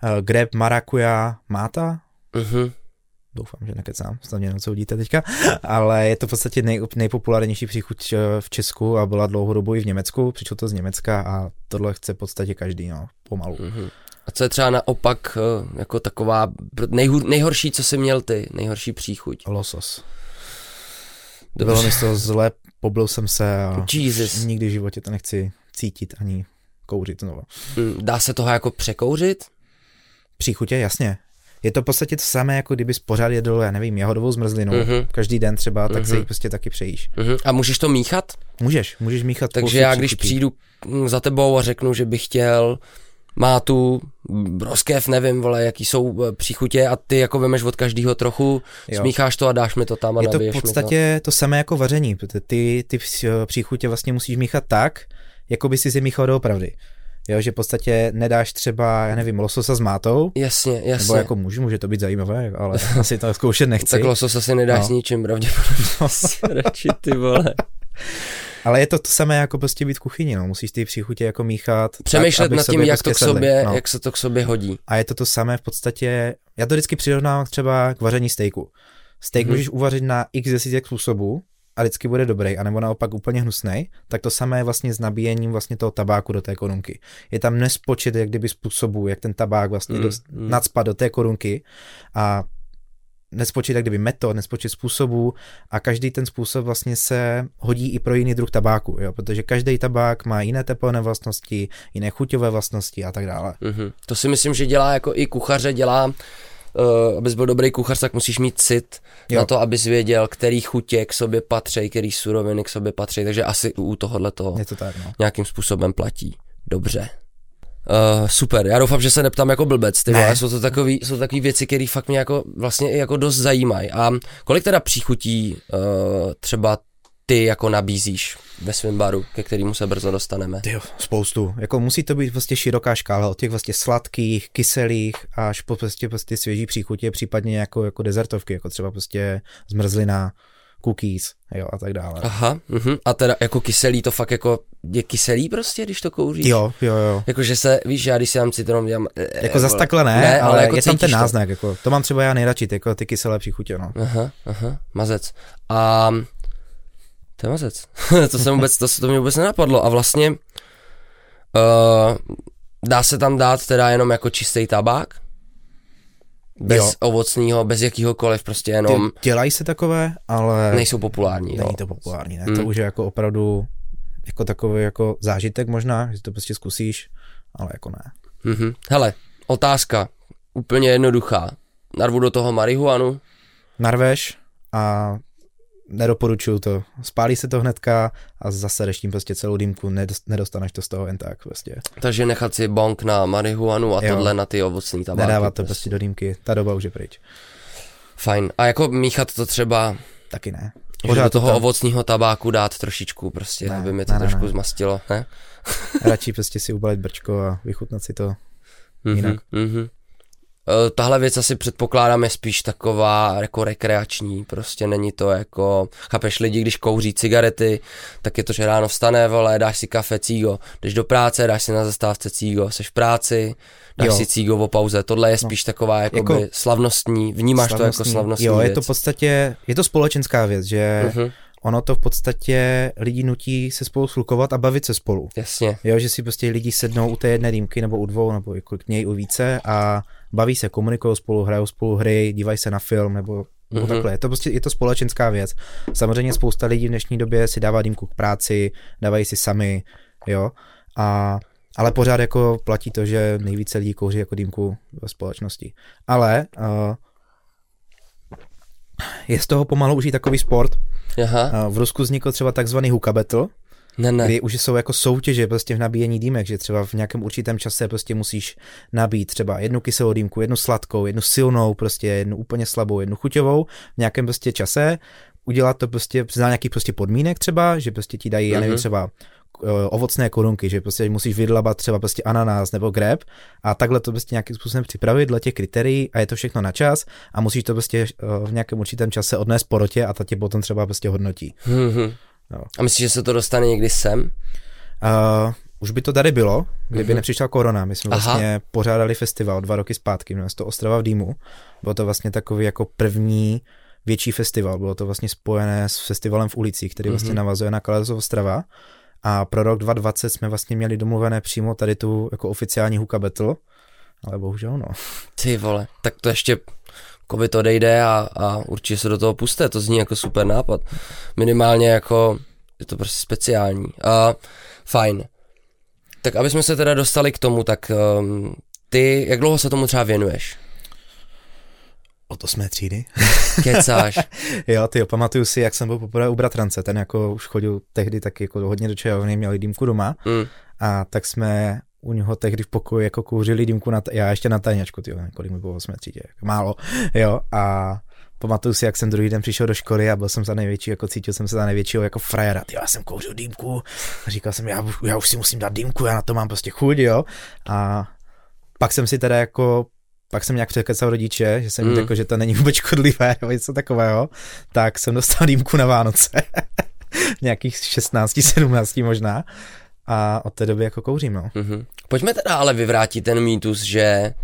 uh, Grab Maracuja Mata. Uh-huh. Doufám, že nekecám, snad mě neodsoudíte teďka, ale je to v podstatě nej, nejpopulárnější příchuť eh, v Česku a byla dlouhodobu i v Německu, přišlo to z Německa a tohle chce v podstatě každý, no, pomalu. Uh-huh. A co je třeba naopak eh, jako taková nejhor, nejhorší, co jsi měl ty, nejhorší příchuť? Losos. Dobře. Bylo mi z toho zle, pobil jsem se a Jesus. nikdy v životě to nechci cítit ani kouřit znovu. Mm, dá se toho jako překouřit? Příchutě, jasně. Je to v podstatě to samé, jako kdybys pořád jedl, já nevím, jahodovou zmrzlinu, uh-huh. každý den třeba, tak uh-huh. se mhm. jich prostě taky přejíš. Uh-huh. A můžeš to míchat? Můžeš, můžeš míchat. Takže já, když přijdu za tebou a řeknu, že bych chtěl má tu broskev, nevím, vole, jaký jsou eh, příchutě a ty jako vemeš od každého trochu, jo. smícháš to a dáš mi to tam a Je to v podstatě to. to samé jako vaření, protože ty, ty příchutě vlastně musíš míchat tak, jako by si si míchal doopravdy. Jo, že v podstatě nedáš třeba, já nevím, lososa s mátou. Jasně, jasně. Nebo jako můžu, může to být zajímavé, ale [LAUGHS] asi to zkoušet nechci. tak lososa si nedáš no. s ničím, pravděpodobně. [LAUGHS] Radši ty vole. [LAUGHS] Ale je to to samé jako prostě být v kuchyni, no. Musíš ty příchutě jako míchat. Přemýšlet tak, nad tím, jak prostě to k sobě, no. jak se to k sobě hodí. A je to to samé v podstatě, já to vždycky přirovnám třeba k vaření stejku. Steak hmm. můžeš uvařit na x desítek způsobů a vždycky bude dobrý, anebo naopak úplně hnusný, tak to samé je vlastně s nabíjením vlastně toho tabáku do té korunky. Je tam nespočet jak kdyby způsobů, jak ten tabák vlastně mm, dost, mm. nadspat do té korunky a nespočet kdyby metod, nespočet způsobů a každý ten způsob vlastně se hodí i pro jiný druh tabáku, jo? protože každý tabák má jiné teplné vlastnosti, jiné chuťové vlastnosti a tak dále. Mm-hmm. To si myslím, že dělá jako i kuchaře, dělá uh, abys byl dobrý kuchař, tak musíš mít cit jo. na to, abys věděl, který chutě k sobě patří, který suroviny k sobě patří, takže asi u tohohle toho to tak, no. nějakým způsobem platí. Dobře. Uh, super, já doufám, že se neptám jako blbec, ty vole, jsou to takový, jsou takový věci, které fakt mě jako vlastně i jako dost zajímají. A kolik teda příchutí uh, třeba ty jako nabízíš ve svém baru, ke kterému se brzo dostaneme? Jo, spoustu. Jako musí to být vlastně široká škála od těch vlastně sladkých, kyselých až po prostě, prostě svěží příchutě, případně jako, jako dezertovky, jako třeba prostě zmrzlina, cookies, jo, a tak dále. Aha, uh-huh. a teda jako kyselý to fakt jako je kyselý prostě, když to kouříš? Jo, jo, jo. Jakože se, víš, já když si dám citron, dělám... E, jako zas takhle ne, ne ale, ale jako je tam ten náznak, to. jako, to mám třeba já nejradši, jako ty kyselé příchutě, no. Aha, aha, mazec. A to je mazec. [LAUGHS] to jsem vůbec, to, to mě vůbec nenapadlo a vlastně uh, dá se tam dát teda jenom jako čistý tabák? Bez jo. ovocného, bez jakýhokoliv, prostě jenom... Ty, dělají se takové, ale... Nejsou populární, Není jo. to populární, ne? Hmm. To už je jako opravdu jako takový jako zážitek možná, že to prostě zkusíš, ale jako ne. Mm-hmm. Hele, otázka, úplně jednoduchá. Narvu do toho marihuanu? Narveš a nedoporučuju to. Spálí se to hnedka a zase tím prostě celou dýmku, nedostaneš to z toho jen tak prostě. Takže nechat si bonk na marihuanu a jo. tohle na ty ovocní tabáky. Nedávat to prostě. prostě do dýmky, ta doba už je pryč. Fajn. A jako míchat to třeba... Taky ne. Pořád do toho tam... ovocního tabáku dát trošičku prostě, ne, aby mi to ne, trošku ne. zmastilo, ne? Radši prostě si ubalit brčko a vychutnat si to mm-hmm, jinak. Mm-hmm. Eh, tahle věc asi předpokládám je spíš taková jako rekreační, prostě není to jako, chápeš lidi, když kouří cigarety, tak je to, že ráno vstane, vole, dáš si kafe, cígo, jdeš do práce, dáš si na zastávce cígo, seš v práci, dáš jo. si cígo o pauze, tohle je no. spíš no. taková jakoby jako slavnostní, vnímáš slavnostní. to jako slavnostní Jo, věc. je to v podstatě, je to společenská věc, že uh-huh ono to v podstatě lidi nutí se spolu slukovat a bavit se spolu. Jasně. Jo, že si prostě lidi sednou u té jedné dýmky nebo u dvou nebo jako k něj u více a baví se, komunikují spolu, hrajou spolu hry, dívají se na film nebo Mm-hmm. takhle. Je to prostě je to společenská věc. Samozřejmě spousta lidí v dnešní době si dává dýmku k práci, dávají si sami, jo. A, ale pořád jako platí to, že nejvíce lidí kouří jako dýmku ve společnosti. Ale uh, je z toho pomalu už i takový sport. Aha. V Rusku vznikl třeba takzvaný hookah battle, ne, ne. kdy už jsou jako soutěže prostě v nabíjení dýmek, že třeba v nějakém určitém čase prostě musíš nabít třeba jednu kyselou dýmku, jednu sladkou, jednu silnou, prostě jednu úplně slabou, jednu chuťovou v nějakém prostě čase, udělat to prostě za nějakých prostě podmínek třeba, že prostě ti dají, mm-hmm. já nevím, mhm. třeba ovocné korunky, že prostě musíš vydlabat třeba prostě ananás nebo greb a takhle to prostě nějakým způsobem připravit dle těch kritérií a je to všechno na čas a musíš to prostě uh, v nějakém určitém čase odnést porotě a ta tě potom třeba prostě hodnotí. Mm-hmm. No. A myslíš, že se to dostane někdy sem? Uh, už by to tady bylo, kdyby mm-hmm. nepřišla korona. My jsme Aha. vlastně pořádali festival dva roky zpátky, měli to Ostrava v Dýmu. Bylo to vlastně takový jako první větší festival. Bylo to vlastně spojené s festivalem v ulici, který mm-hmm. vlastně navazuje na Kalezov Ostrava. A pro rok 2020 jsme vlastně měli domluvené přímo tady tu jako oficiální Huka Battle, ale bohužel no. [LAUGHS] Ty vole, tak to ještě covid odejde a, a určitě se do toho puste, to zní jako super nápad. Minimálně jako, je to prostě speciální. A fajn. Tak aby jsme se teda dostali k tomu, tak um, ty, jak dlouho se tomu třeba věnuješ? Od osmé třídy. [LAUGHS] Kecáš. [LAUGHS] jo, ty pamatuju si, jak jsem byl poprvé u bratrance, ten jako už chodil tehdy taky jako hodně do čajovny, měl dýmku doma mm. a tak jsme u něho tehdy v pokoji jako kouřili dýmku na, já ještě na tajňačku, ty kolik mi bylo osmé třídě, jako málo, jo, a pamatuju si, jak jsem druhý den přišel do školy a byl jsem za největší, jako cítil jsem se za největšího jako frajera. já jsem kouřil dýmku a říkal jsem, já, já už si musím dát dýmku, já na to mám prostě chuť, jo. A pak jsem si teda jako pak jsem nějak překecal rodiče, že jsem mm. řekl, že to není vůbec škodlivé [LAUGHS] nebo něco takového, tak jsem dostal dýmku na Vánoce. [LAUGHS] Nějakých 16, 17 možná. A od té doby jako kouřím, no. Mm-hmm. Pojďme teda ale vyvrátit ten mýtus, že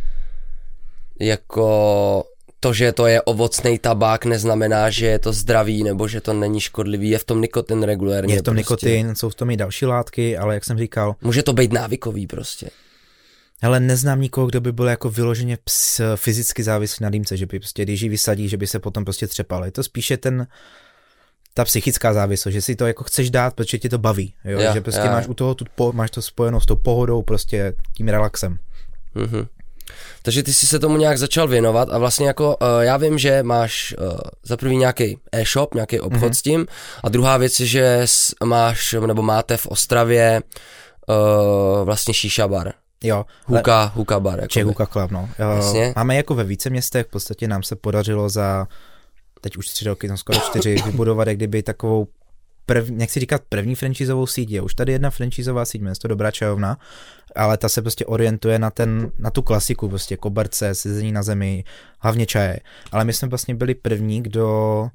jako to, že to je ovocný tabák, neznamená, že je to zdravý nebo že to není škodlivý. Je v tom nikotin regulérně. Je v tom prostě. nikotin, jsou v tom i další látky, ale jak jsem říkal. Může to být návykový prostě. Ale neznám nikoho, kdo by byl jako vyloženě ps, fyzicky závislý na dýmce, že by prostě, když ji vysadí, že by se potom prostě třepal. Je to spíše ten, ta psychická závislost, že si to jako chceš dát, protože tě to baví, jo? Ja, že prostě ja. máš u toho tu, po, máš to spojeno s tou pohodou, prostě tím relaxem. Mm-hmm. Takže ty jsi se tomu nějak začal věnovat a vlastně jako uh, já vím, že máš uh, za prvý nějaký e-shop, nějaký obchod mm-hmm. s tím a druhá věc je, že máš nebo máte v Ostravě uh, vlastně šíša bar. Jo. Huka, huka bar. Či Huka Club, no. Jasně. Máme jako ve více městech, v podstatě nám se podařilo za teď už tři roky, no skoro čtyři, vybudovat jak kdyby takovou prv, nechci říkat první franchiseovou síť, je už tady jedna franchisová síť, jmenuje to Dobrá čajovna, ale ta se prostě orientuje na, ten, na tu klasiku, prostě koberce, sezení na zemi, hlavně čaje. Ale my jsme vlastně byli první, kdo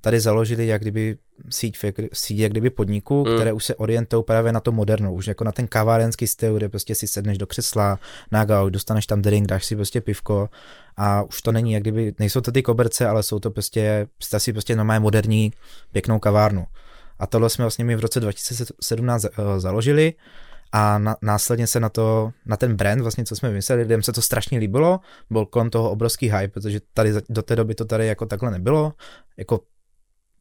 tady založili jak kdyby síť, síť jak kdyby podniků, mm. které už se orientují právě na to modernou, už jako na ten kavárenský styl, kde prostě si sedneš do křesla, na gauč, dostaneš tam drink, dáš si prostě pivko a už to není jak kdyby, nejsou to ty koberce, ale jsou to prostě, jste si prostě normálně moderní, pěknou kavárnu. A tohle jsme vlastně my v roce 2017 eh, založili a na, následně se na to, na ten brand vlastně, co jsme vymysleli, lidem se to strašně líbilo, byl kolem toho obrovský hype, protože tady do té doby to tady jako takhle nebylo, jako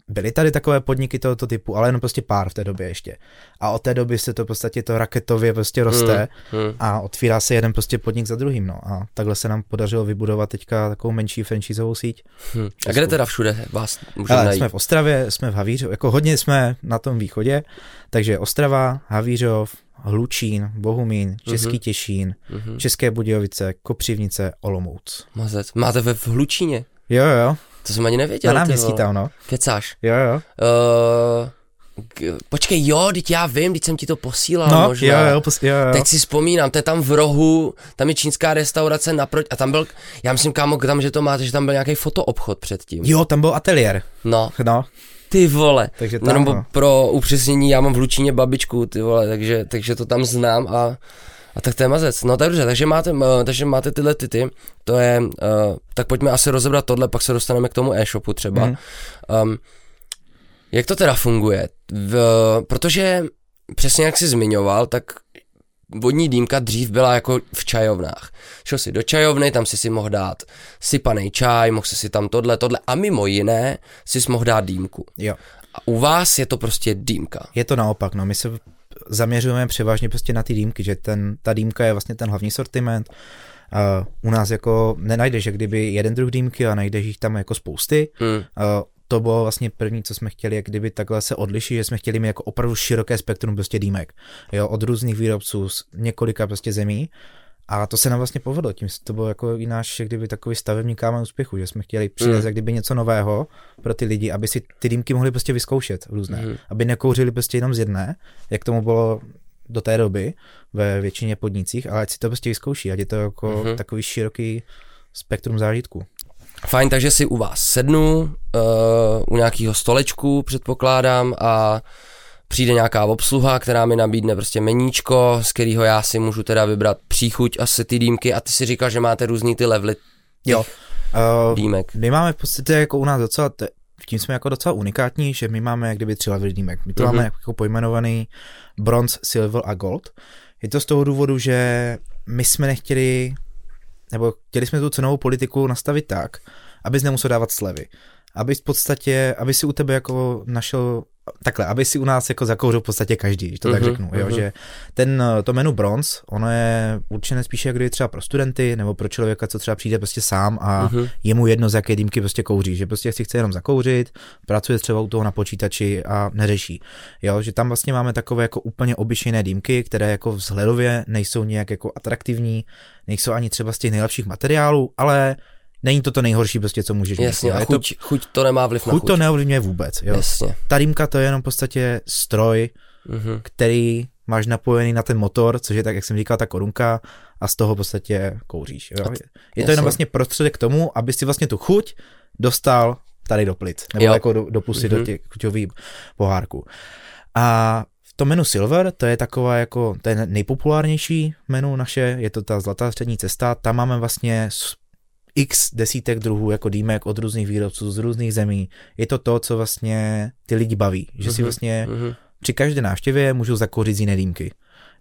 byly tady takové podniky tohoto typu, ale jenom prostě pár v té době ještě. A od té doby se to v podstatě to raketově prostě roste hmm, hmm. a otvírá se jeden prostě podnik za druhým, no. A takhle se nám podařilo vybudovat teďka takovou menší franchiseovou síť. Hmm. A kde teda všude vás můžeme najít? Jsme v Ostravě, jsme v Havířově, jako hodně jsme na tom východě, takže Ostrava, Havířov, Hlučín, Bohumín, Český uh-huh. Těšín, uh-huh. České Budějovice, Kopřivnice, Olomouc. Mazec. Máte ve v Hlučíně? Jo, jo. To jsem ani nevěděl. Na náměstí tam, no. Kecáš? Jo, jo. Uh, k, počkej, jo, teď já vím, teď jsem ti to posílal no, možná. Jo, jo, pos, jo, jo. Teď si vzpomínám, to je tam v rohu, tam je čínská restaurace naproti, a tam byl, já myslím, kámo, tam, že to máte, že tam byl nějaký fotoobchod předtím. Jo, tam byl ateliér. No. No. Ty vole. Takže tam, no. pro upřesnění, já mám v Lučíně babičku, ty vole, takže, takže to tam znám a a tak to je mazec. No tak dobře, takže máte, uh, takže máte tyhle ty, to je, uh, tak pojďme asi rozebrat tohle, pak se dostaneme k tomu e-shopu třeba. Mm. Um, jak to teda funguje? V, protože přesně jak jsi zmiňoval, tak vodní dýmka dřív byla jako v čajovnách. Šel si do čajovny, tam si si mohl dát sypaný čaj, mohl si si tam tohle, tohle a mimo jiné si mohl dát dýmku. Jo. A u vás je to prostě dýmka. Je to naopak, no my se zaměřujeme převážně prostě na ty dýmky, že ten, ta dýmka je vlastně ten hlavní sortiment. Uh, u nás jako nenajdeš jak kdyby jeden druh dýmky a najdeš jich tam jako spousty. Hmm. Uh, to bylo vlastně první, co jsme chtěli, jak kdyby takhle se odlišit, že jsme chtěli mít jako opravdu široké spektrum prostě dýmek. Jo, od různých výrobců z několika prostě zemí a to se nám vlastně povedlo, tím to bylo jako i náš kdyby takový stavební kámen úspěchu, že jsme chtěli přinést mm. kdyby něco nového pro ty lidi, aby si ty dýmky mohli prostě vyzkoušet různé, mm. aby nekouřili prostě jenom z jedné, jak tomu bylo do té doby ve většině podnicích, ale ať si to prostě vyzkouší, ať je to jako mm. takový široký spektrum zážitků. Fajn, takže si u vás sednu, uh, u nějakého stolečku předpokládám a přijde nějaká obsluha, která mi nabídne prostě meníčko, z kterého já si můžu teda vybrat příchuť asi ty dýmky a ty si říkal, že máte různý ty levely jo. Uh, dýmek. My máme v podstatě jako u nás docela, v tím jsme jako docela unikátní, že my máme jak kdyby tři levely dýmek. My to uh-huh. máme jako pojmenovaný bronze, silver a gold. Je to z toho důvodu, že my jsme nechtěli, nebo chtěli jsme tu cenovou politiku nastavit tak, abys nemusel dávat slevy. Aby v podstatě, aby si u tebe jako našel takhle, aby si u nás jako zakouřil v podstatě každý, když to uh-huh, tak mhm, řeknu, uh-huh. jo, mhm. že ten, to menu bronze, ono je určené spíše jak třeba pro studenty, nebo pro člověka, co třeba přijde prostě sám a uh-huh. je mu jedno, z jaké dýmky prostě kouří, že prostě si chce jenom zakouřit, pracuje třeba u toho na počítači a neřeší, jo, že tam vlastně máme takové jako úplně obyčejné dýmky, které jako vzhledově nejsou nějak jako atraktivní, nejsou ani třeba z těch nejlepších materiálů, ale není to to nejhorší prostě, co můžeš Jasně, mít. a chuť, to, chuť to nemá vliv chuť na chuť. to neovlivňuje vůbec, jo. Jasně. Ta dýmka to je jenom v podstatě stroj, mm-hmm. který máš napojený na ten motor, což je tak, jak jsem říkal, ta korunka a z toho v podstatě kouříš. Jo? Je to jenom vlastně prostředek k tomu, aby si vlastně tu chuť dostal tady do plic, nebo jo. jako do, do pusy mm-hmm. do těch chuťových pohárků. A to menu Silver, to je taková jako, to je nejpopulárnější menu naše, je to ta zlatá střední cesta, tam máme vlastně x desítek druhů jako dýmek od různých výrobců z různých zemí. Je to to, co vlastně ty lidi baví, že si mhm, vlastně mm-hmm. při každé návštěvě můžou zakouřit z jiné dýmky.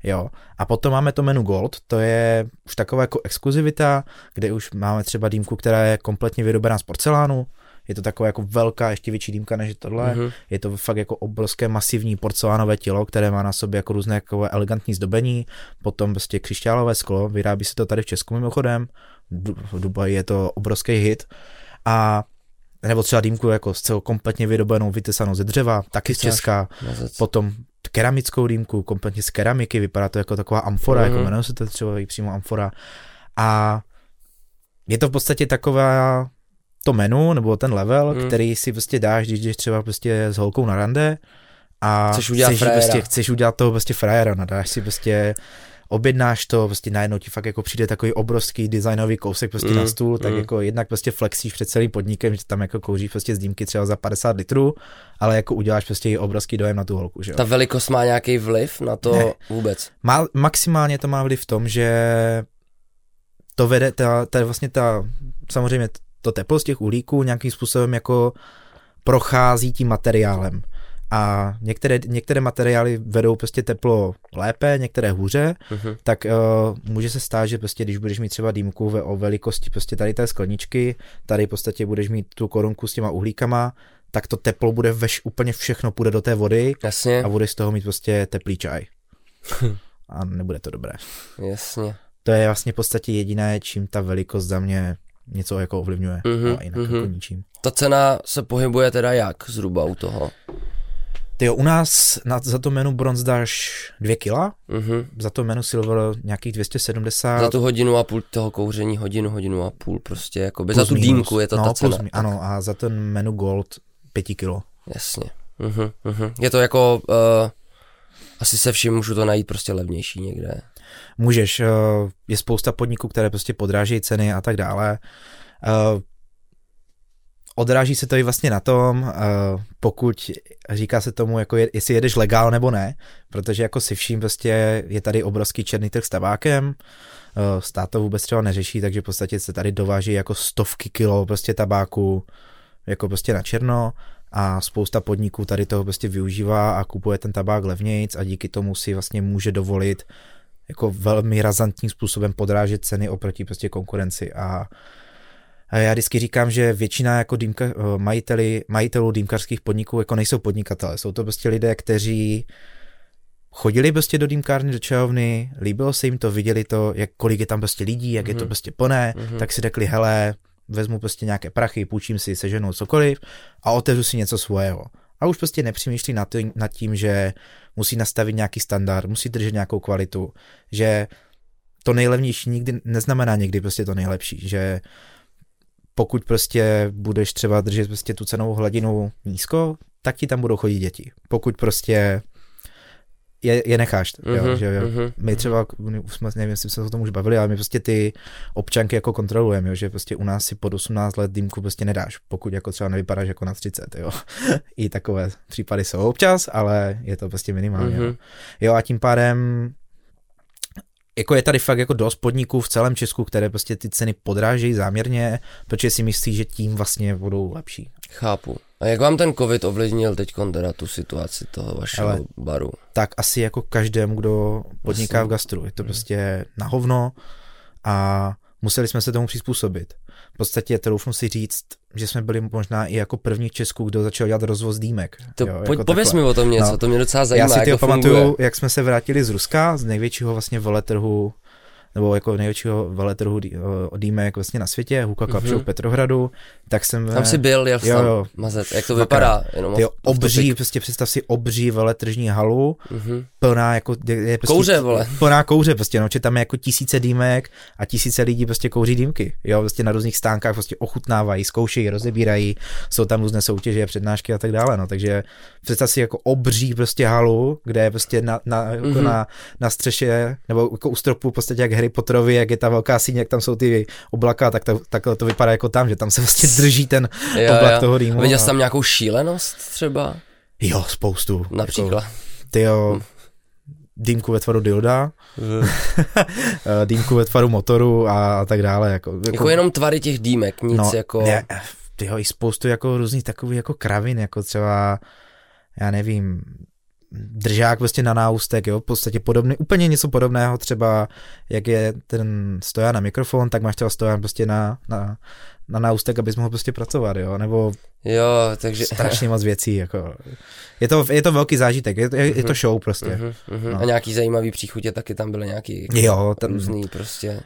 Jo. A potom máme to menu Gold, to je už taková jako exkluzivita, kde už máme třeba dýmku, která je kompletně vyrobená z porcelánu, je to taková jako velká, ještě větší dýmka než tohle. Mm-hmm. Je to fakt jako obrovské masivní porcelánové tělo, které má na sobě jako různé jako elegantní zdobení, potom prostě křišťálové sklo, vyrábí se to tady v Česku mimochodem, v Dubaji je to obrovský hit a nebo třeba dýmku jako s celou kompletně vyrobenou, vytesanou ze dřeva, taky z Česka, potom keramickou dýmku, kompletně z keramiky, vypadá to jako taková amfora, mm-hmm. jako mhm. jmenuje se to třeba přímo amfora a je to v podstatě taková to menu nebo ten level, hmm. který si prostě dáš, když jdeš třeba prostě s holkou na rande a chceš udělat, chceš, prostě, chceš udělat toho prostě frajera, nadáš si prostě objednáš to, prostě najednou ti fakt jako přijde takový obrovský designový kousek prostě mm, na stůl, tak mm. jako jednak prostě flexíš před celým podnikem, že tam jako kouříš prostě z dýmky třeba za 50 litrů, ale jako uděláš prostě i obrovský dojem na tu holku, že jo. Ta velikost má nějaký vliv na to ne. vůbec? Má, maximálně to má vliv v tom, že to vede, ta, ta vlastně ta, samozřejmě to teplo z těch uhlíků nějakým způsobem jako prochází tím materiálem. A některé, některé materiály vedou prostě teplo lépe, některé hůře, uh-huh. tak uh, může se stát, že prostě když budeš mít třeba dýmku ve, o velikosti prostě tady té skleničky, tady v podstatě budeš mít tu korunku s těma uhlíkama, tak to teplo bude veš, úplně všechno půjde do té vody Jasně. a budeš z toho mít prostě teplý čaj. [LAUGHS] a nebude to dobré. Jasně. To je vlastně v podstatě jediné, čím ta velikost za mě něco jako ovlivňuje, mm-hmm, ale jinak mm-hmm. jako ničím. Ta cena se pohybuje teda jak zhruba u toho? Ty u nás na, za to menu bronz dáš dvě kila, mm-hmm. za to menu silver nějakých 270. Za tu hodinu a půl toho kouření, hodinu, hodinu a půl prostě, jako by za tu dýmku je to no, ta cena. Plus, ano, a za ten menu gold pěti kilo. Jasně. Mm-hmm, mm-hmm. Je to jako, uh, asi se vším můžu to najít prostě levnější někde můžeš, eh, je spousta podniků, které prostě podrážejí ceny a tak dále. Eh, odráží se to i vlastně na tom, eh, pokud říká se tomu, jako je, jestli jedeš legál nebo ne, protože jako si vším prostě je tady obrovský černý trh s tabákem, stát to vůbec třeba neřeší, takže v podstatě se tady dováží jako stovky kilo prostě tabáku, jako prostě na černo a spousta podniků tady toho prostě využívá a kupuje ten tabák levnějc a díky tomu si vlastně může dovolit jako velmi razantním způsobem podrážet ceny oproti prostě konkurenci a já vždycky říkám, že většina jako dýmka, eh, majiteli, majitelů dýmkařských podniků jako nejsou podnikatele, jsou to prostě lidé, kteří chodili prostě do dýmkárny, do čajovny, líbilo se jim to, viděli to, jak kolik je tam prostě lidí, jak mm-hmm. je to mhm. prostě plné, mm-hmm. tak si řekli, hele, vezmu prostě nějaké prachy, půjčím si, seženu cokoliv a otevřu si něco svého. A už prostě nepřemýšlí nad tím, nad tím, že musí nastavit nějaký standard, musí držet nějakou kvalitu, že to nejlevnější nikdy neznamená někdy prostě to nejlepší, že pokud prostě budeš třeba držet prostě tu cenovou hladinu nízko, tak ti tam budou chodit děti. Pokud prostě je, je necháš. Mm-hmm, jo, mhm, že jo. Mm-hmm, my třeba, už jsme, nevím, jestli jsme se o tom už bavili, ale my prostě ty občanky jako kontrolujeme, že prostě u nás si pod 18 let dýmku prostě nedáš, pokud jako třeba nevypadáš jako na 30, jo. [LAUGHS] I takové případy jsou občas, ale je to prostě minimálně. Mm-hmm. Jo. jo a tím pádem jako je tady fakt jako dost podniků v celém Česku, které prostě ty ceny podrážejí záměrně, protože si myslí, že tím vlastně budou lepší. Chápu. A jak vám ten covid ovlivnil teď teda tu situaci toho vašeho Ale, baru? Tak asi jako každému, kdo podniká v gastru. Je to hmm. prostě na hovno a museli jsme se tomu přizpůsobit. V podstatě troufnu si říct, že jsme byli možná i jako první v Česku, kdo začal dělat rozvoz dýmek. To jo, pojď, jako pověs mi o tom něco, no. to mě docela zajímá. Já si to pamatuju, jak jsme se vrátili z Ruska, z největšího vlastně veletrhu nebo jako největšího veletrhu dý, dýmek vlastně na světě, Huka Club mm-hmm. v Petrohradu, tak jsem... Tam si byl, jel jo, jo, mazet. Jak to vypadá? Jenom ty obří, prostě představ si obří veletržní halu, mm-hmm. plná jako... Je prostě, kouře, vole. Plná kouře, prostě, no, tam je jako tisíce dýmek a tisíce lidí prostě kouří dýmky, jo, prostě na různých stánkách prostě ochutnávají, zkoušejí, rozebírají, jsou tam různé soutěže, přednášky a tak dále, no, takže představ si jako obří prostě halu, kde je prostě na, na, mm-hmm. jako mhm. na, na střeše, nebo jako u stropu, v podstatě jak Harry Potterovi, jak je ta velká síň, jak tam jsou ty oblaka, tak to, takhle to vypadá jako tam, že tam se vlastně drží ten jo, oblak jo. toho dýmu. Viděl jsi tam nějakou šílenost třeba? Jo, spoustu. Například? Jako, ty jo, hm. dýmku ve tvaru dilda, hm. [LAUGHS] dýmku ve tvaru motoru a, a tak dále. Jako, jako, jako jenom tvary těch dýmek, nic no, jako... Ne, tyjo, i spoustu jako různých takových jako kravin, jako třeba, já nevím, držák prostě na náustek, jo, v podstatě podobný, úplně něco podobného, třeba jak je ten stojan na mikrofon, tak máš třeba stojan prostě na, na, na náustek, abys mohl prostě pracovat, jo, nebo jo, takže... strašně moc věcí, jako, je to, je to velký zážitek, je, je, je to mhm. show prostě. Uh-huh, uh-huh. No. A nějaký zajímavý příchutě taky tam byly nějaký jo, tam, různý prostě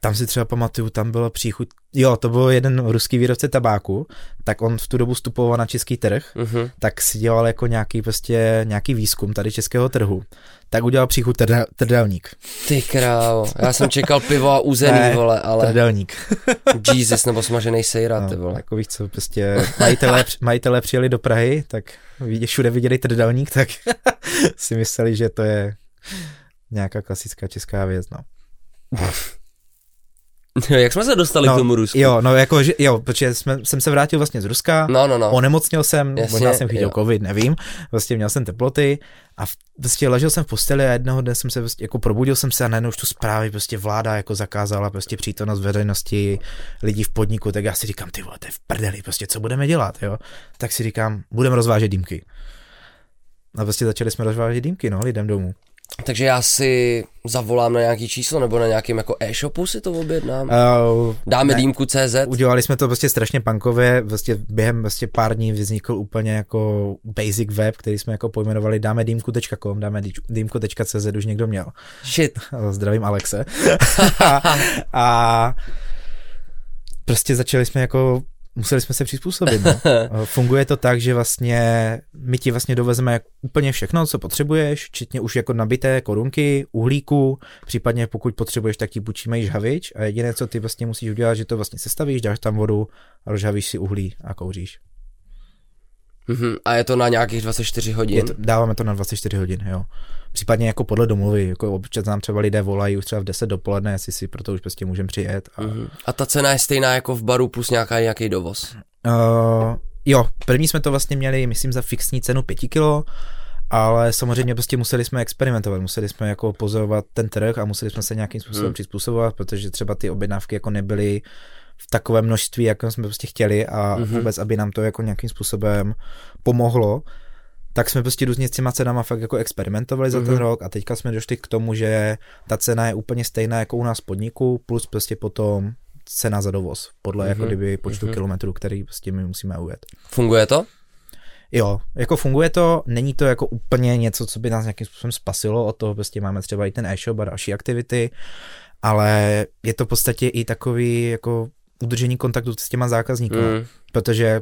tam si třeba pamatuju, tam byla příchuť, jo, to byl jeden ruský výrobce tabáku, tak on v tu dobu vstupoval na český trh, uh-huh. tak si dělal jako nějaký prostě, nějaký výzkum tady českého trhu, tak udělal příchuť trdel, trdelník. Ty krávo, já jsem čekal pivo a uzený, ne, vole, ale... trdelník. [LAUGHS] Jesus, nebo smažený sejra, no, ty vole. Jako víš co, prostě majitelé, majitelé přijeli do Prahy, tak vidě, všude viděli trdelník, tak [LAUGHS] si mysleli, že to je nějaká klasická česká věc, no. [LAUGHS] Jak jsme se dostali no, k tomu Rusku? Jo, no jako, že, jo, protože jsme, jsem se vrátil vlastně z Ruska, no, no, no. onemocnil jsem, Jasně, možná jsem chytil jo. covid, nevím, vlastně měl jsem teploty a vlastně ležel jsem v posteli a jednoho dne jsem se vlastně, jako probudil jsem se a najednou už tu zprávy prostě vláda jako zakázala prostě přítomnost veřejnosti lidí v podniku, tak já si říkám, ty vole, to je v prdeli, prostě co budeme dělat, jo? Tak si říkám, budeme rozvážet dýmky. A prostě začali jsme rozvážet dýmky, no, lidem domů. Takže já si zavolám na nějaký číslo nebo na nějakým jako e-shopu si to objednám. Uh, Dáme ne, dýmku CZ. Udělali jsme to prostě strašně punkově, vlastně během vlastně pár dní vznikl úplně jako basic web, který jsme jako pojmenovali dáme dýmku.com, dáme dýmku.cz už někdo měl. Shit. [LAUGHS] Zdravím Alexe. [LAUGHS] a, a prostě začali jsme jako museli jsme se přizpůsobit. No. [LAUGHS] Funguje to tak, že vlastně my ti vlastně dovezeme úplně všechno, co potřebuješ, včetně už jako nabité korunky, uhlíku, případně pokud potřebuješ, tak ti půjčíme žhavič a jediné, co ty vlastně musíš udělat, že to vlastně sestavíš, dáš tam vodu, rozžhavíš si uhlí a kouříš. Mm-hmm. A je to na nějakých 24 hodin? to, dáváme to na 24 hodin, jo. Případně jako podle domluvy, jako občas nám třeba lidé volají už třeba v 10 dopoledne, jestli si proto už prostě můžeme přijet. A... Mm-hmm. a ta cena je stejná jako v baru plus nějaká, nějaký dovoz? Uh, jo, první jsme to vlastně měli, myslím, za fixní cenu 5 kilo, ale samozřejmě prostě museli jsme experimentovat, museli jsme jako pozorovat ten trh a museli jsme se nějakým způsobem hmm. přizpůsobovat, protože třeba ty objednávky jako nebyly v takovém množství, jako jsme prostě chtěli a mm-hmm. vůbec, aby nám to jako nějakým způsobem pomohlo, tak jsme prostě různě s těma cenama fakt jako experimentovali mm-hmm. za ten mhm. rok a teďka jsme došli k tomu, že ta cena je úplně stejná jako u nás v podniku, plus prostě potom cena za dovoz, podle mm-hmm. jako kdyby počtu mm-hmm. kilometrů, který prostě my musíme ujet. Funguje to? Jo, jako funguje to, není to jako úplně něco, co by nás nějakým způsobem spasilo, od toho prostě máme třeba i ten e-shop a další aktivity, ale je to v podstatě i takový jako udržení kontaktu s těma zákazníky, mm. protože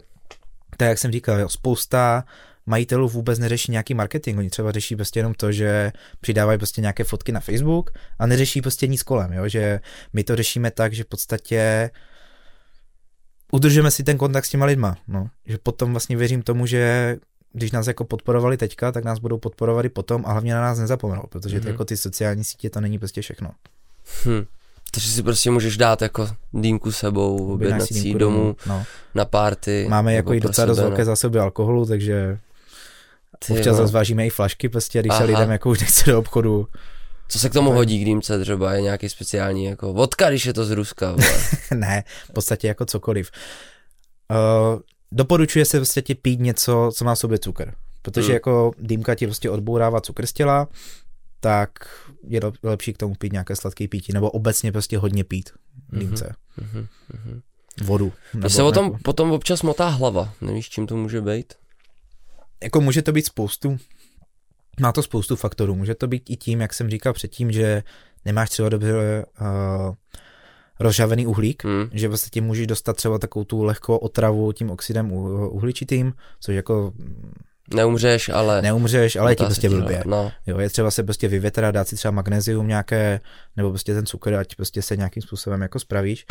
tak jak jsem říkal, jo, spousta majitelů vůbec neřeší nějaký marketing, oni třeba řeší prostě jenom to, že přidávají prostě nějaké fotky na Facebook a neřeší prostě nic kolem, jo, že my to řešíme tak, že v podstatě udržujeme si ten kontakt s těma lidma, no, že potom vlastně věřím tomu, že když nás jako podporovali teďka, tak nás budou podporovat i potom a hlavně na nás nezapomenou, protože mm-hmm. ty, jako ty sociální sítě to není prostě všechno. Hm. Takže si prostě můžeš dát jako dýmku sebou, objednat si domů no. na párty. Máme jako i docela dost velké no. zásoby alkoholu, takže Ty občas rozvážíme i flašky, prostě, když Aha. se lidem jako už nechce do obchodu. Co se k tomu hodí k dýmce třeba? Je nějaký speciální jako vodka, když je to z Ruska? [LAUGHS] ne, v podstatě jako cokoliv. Uh, doporučuje se prostě pít něco, co má v sobě cukr. Protože hmm. jako dýmka ti prostě odbourává cukr z těla, tak je lepší k tomu pít nějaké sladké pítí, nebo obecně prostě hodně pít dýmce. Mm-hmm, mm-hmm. Vodu. Nebo, se o tom nebo... potom občas motá hlava, nevíš, čím to může být? Jako může to být spoustu, má to spoustu faktorů. Může to být i tím, jak jsem říkal předtím, že nemáš třeba dobře uh, rozžavený uhlík, hmm. že vlastně tím můžeš dostat třeba takovou tu lehkou otravu tím oxidem uhličitým, což jako Neumřeš, ale... Neumřeš, ale je ti prostě blbě. No. Jo, je třeba se prostě vyvětrat, dát si třeba magnézium nějaké, nebo prostě ten cukr, ať prostě se nějakým způsobem jako spravíš.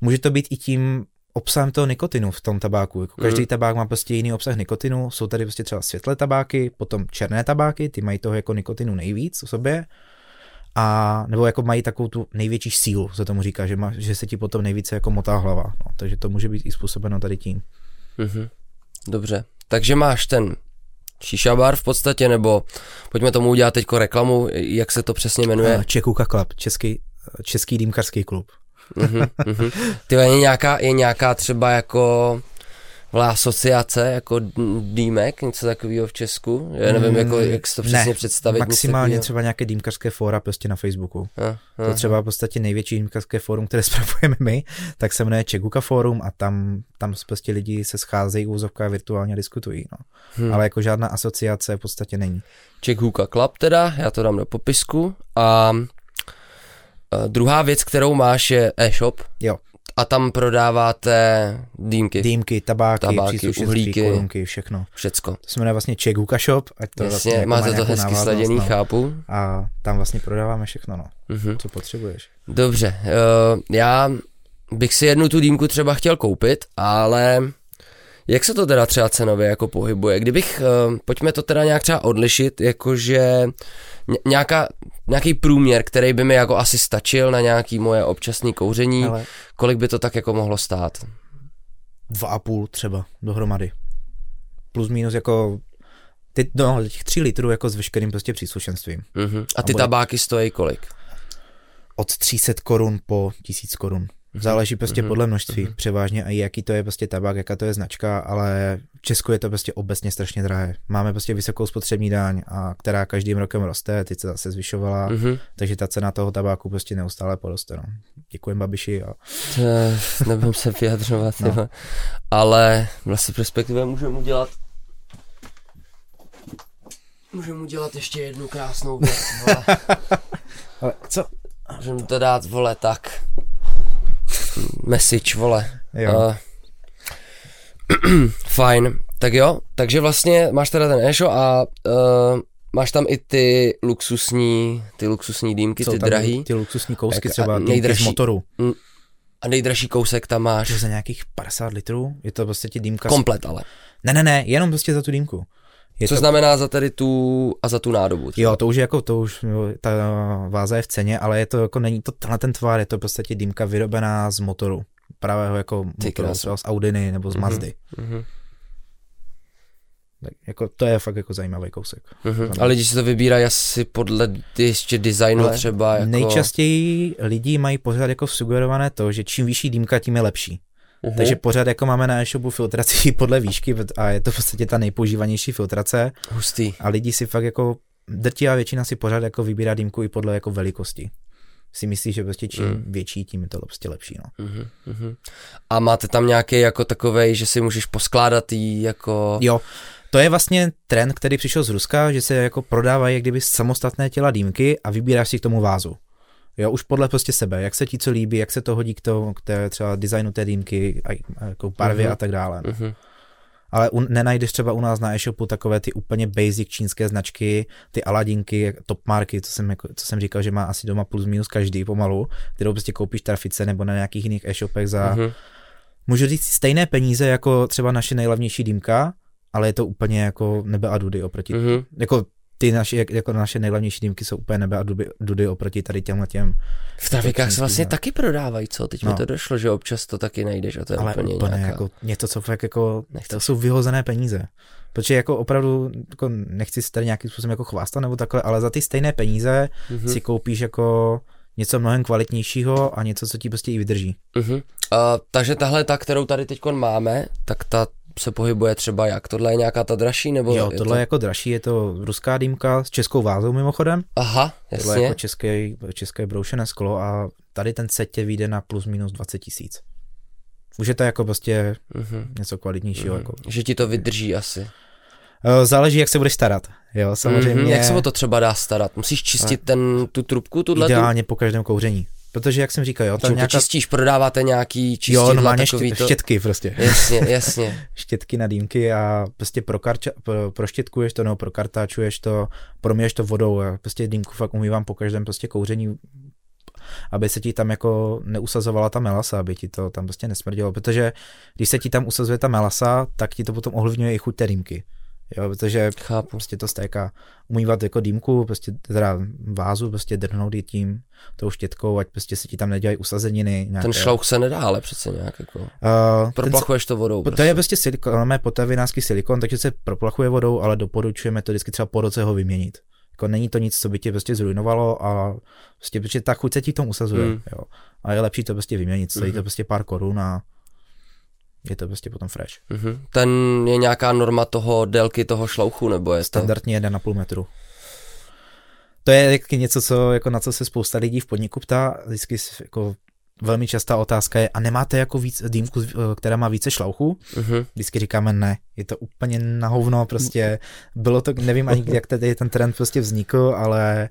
Může to být i tím obsahem toho nikotinu v tom tabáku. Jako každý mm. tabák má prostě jiný obsah nikotinu, jsou tady prostě třeba světlé tabáky, potom černé tabáky, ty mají toho jako nikotinu nejvíc v sobě, a nebo jako mají takovou tu největší sílu, se tomu říká, že, má, že se ti potom nejvíce jako motá hlava. No, takže to může být i způsobeno tady tím. Mm-hmm. Dobře, takže máš ten Shisha bar v podstatě, nebo pojďme tomu udělat teďko reklamu, jak se to přesně jmenuje? Čekuka Club, český, český dýmkarský klub. uh-huh, uh-huh. Ty je nějaká, je nějaká třeba jako Vla asociace jako dýmek, něco takového v Česku? Já nevím, jako, mm, jak si to přesně ne, představit. maximálně třeba nějaké dýmkařské fóra prostě na Facebooku. A, a, to třeba v podstatě největší dýmkařské fórum, které [LAUGHS] spravujeme my, tak se jmenuje Čeguka fórum a tam, tam prostě lidi se scházejí úzovka a virtuálně diskutují. No. Hmm. Ale jako žádná asociace v podstatě není. Čeguka Club teda, já to dám do popisku a Uh, druhá věc, kterou máš, je e-shop. Jo a tam prodáváte dýmky. Dýmky, tabáky, tabáky uhlíky, korunky, všechno. Všecko. To se jmenuje vlastně Čeguka Shop. Ať to Jasně, vlastně máte to hezky sladěný, no. chápu. A tam vlastně prodáváme všechno, no. Uh-huh. Co potřebuješ. Dobře, uh, já bych si jednu tu dýmku třeba chtěl koupit, ale jak se to teda třeba cenově jako pohybuje? Kdybych, uh, pojďme to teda nějak třeba odlišit, jakože nějaká, nějaký průměr, který by mi jako asi stačil na nějaký moje občasný kouření, Ale... kolik by to tak jako mohlo stát? Dva a půl třeba dohromady. Plus minus jako ty, no, těch tři litrů jako s veškerým prostě příslušenstvím. Uh-huh. A ty a bude... tabáky stojí kolik? Od 300 korun po 1000 korun. Mhm. Záleží prostě mm-hmm. podle množství, mm-hmm. převážně a jaký to je prostě tabák, jaká to je značka, ale v Česku je to prostě obecně strašně drahé. Máme prostě vysokou spotřební daň, a která každým rokem roste, teď se zase zvyšovala, mm-hmm. takže ta cena toho tabáku prostě neustále poroste. No. Děkujem Babiši. A... Nebudem se vyjadřovat, no. ale vlastně perspektivě můžeme udělat Můžeme udělat ještě jednu krásnou věc, vole. [LAUGHS] ale co? Můžeme to dát, vole, tak message, vole. Jo. Uh, [CLEARS THROAT] fajn, tak jo, takže vlastně máš teda ten e a uh, máš tam i ty luxusní, ty luxusní dýmky, Jsou ty drahý. Ty luxusní kousky tak, třeba, nejdražší, z motoru. A nejdražší kousek tam máš. To za nějakých 50 litrů, je to prostě ti dýmka. Komplet ale. Ne, ne, ne, jenom prostě za tu dýmku. Je Co to... znamená za tady tu a za tu nádobu? Třeba? Jo, to už je jako, to už, ta váza je v ceně, ale je to jako, není to tenhle ten tvar, je to prostě dýmka vyrobená z motoru. Pravého jako motoru, třeba z Audiny nebo z mm-hmm. Mazdy. Mm-hmm. Tak jako to je fakt jako zajímavý kousek. Mm-hmm. A lidi si to vybírají asi podle ještě designu Ale třeba. Jako... Nejčastěji lidi mají pořád jako sugerované to, že čím vyšší dýmka, tím je lepší. Uhum. Takže pořád jako máme na e-shopu filtraci [LAUGHS] podle výšky a je to v podstatě ta nejpoužívanější filtrace. Hustý. A lidi si fakt jako, drtivá většina si pořád jako vybírá dýmku i podle jako velikosti. Si myslí, že prostě čím mm. větší, tím je to prostě lepší. No. Uhum, uhum. A máte tam nějaký jako takovej, že si můžeš poskládat jí jako... Jo, to je vlastně trend, který přišel z Ruska, že se jako prodávají jak kdyby samostatné těla dýmky a vybíráš si k tomu vázu. Jo, už podle prostě sebe, jak se ti co líbí, jak se to hodí k, to, k té třeba designu té dýmky, a, jako barvě uh-huh. a tak dále. No. Uh-huh. Ale un, nenajdeš třeba u nás na e-shopu takové ty úplně basic čínské značky, ty aladinky, top marky, co jsem, jako, co jsem říkal, že má asi doma plus minus každý pomalu, kterou prostě koupíš trafice nebo na nějakých jiných e-shopech za, uh-huh. můžu říct stejné peníze jako třeba naše nejlevnější dýmka, ale je to úplně jako nebe a dudy oproti, uh-huh. jako ty naše, jako naše nejhlavnější dýmky jsou úplně nebe a dudy, dudy oproti tady těmhle těm. V trafikách se vlastně taky prodávají, co? Teď no. mi to došlo, že občas to taky najdeš a to je Ale úplně, úplně nějaká... jako něco, co fakt jako, to jsou vyhozené peníze. Protože jako opravdu, jako nechci se tady nějakým způsobem jako chvástat nebo takhle, ale za ty stejné peníze mm-hmm. si koupíš jako něco mnohem kvalitnějšího a něco, co ti prostě i vydrží. Uh-huh. Uh, takže tahle ta, kterou tady teď máme, tak ta se pohybuje třeba jak? Tohle je nějaká ta dražší? Nebo jo, je tohle to... je jako dražší, je to ruská dýmka s českou vázou mimochodem. Aha, jasně. Tohle je jako české, české broušené sklo a tady ten set tě vyjde na plus minus 20 tisíc. Už je to jako prostě uh-huh. něco kvalitnějšího. Uh-huh. Jako. Že ti to vydrží asi. Eh, záleží, jak se budeš starat. Jo, samozřejmě. Mm-hmm. Jak se o to třeba dá starat? Musíš čistit ten, tu trubku, tuhle? Ideálně po každém kouření. Protože, jak jsem říkal, jo, tam nějaká... to čistíš, prodáváte nějaký čistidla, Jo, normálně takový to... štětky prostě. Jasně, [LAUGHS] jasně. štětky na dýmky a prostě prokarča, pro, proštětkuješ to, nebo prokartáčuješ to, proměješ to vodou a prostě dýmku fakt umývám po každém prostě kouření, aby se ti tam jako neusazovala ta melasa, aby ti to tam prostě nesmrdilo, protože když se ti tam usazuje ta melasa, tak ti to potom ovlivňuje i chuť té dýmky. Jo, protože Chápu. prostě to stéká. Umývat jako dýmku, prostě teda vázu, prostě drhnout je tím, tou štětkou, ať prostě se ti tam nedělají usazeniny. Nějaké. Ten šlouch se nedá, ale přece nějak jako. Uh, Proplachuješ to vodou. Prostě. To je prostě silikon, máme potravinářský silikon, takže se proplachuje vodou, ale doporučujeme to vždycky třeba po roce ho vyměnit. Jako není to nic, co by tě prostě zrujnovalo a prostě, protože ta chuť se ti tom usazuje. Hmm. Jo. A je lepší to prostě vyměnit, stojí hmm. to prostě pár korun a je to prostě potom fresh. Mm-hmm. Ten je nějaká norma toho délky toho šlouchu, nebo je Standardně to... 1,5 metru. To je taky něco, co, jako na co se spousta lidí v podniku ptá, vždycky jako velmi častá otázka je, a nemáte jako víc dýmku, která má více šlouchu? Uh-huh. Vždycky říkáme ne, je to úplně na hovno, prostě bylo to, nevím ani jak tady ten trend prostě vznikl, ale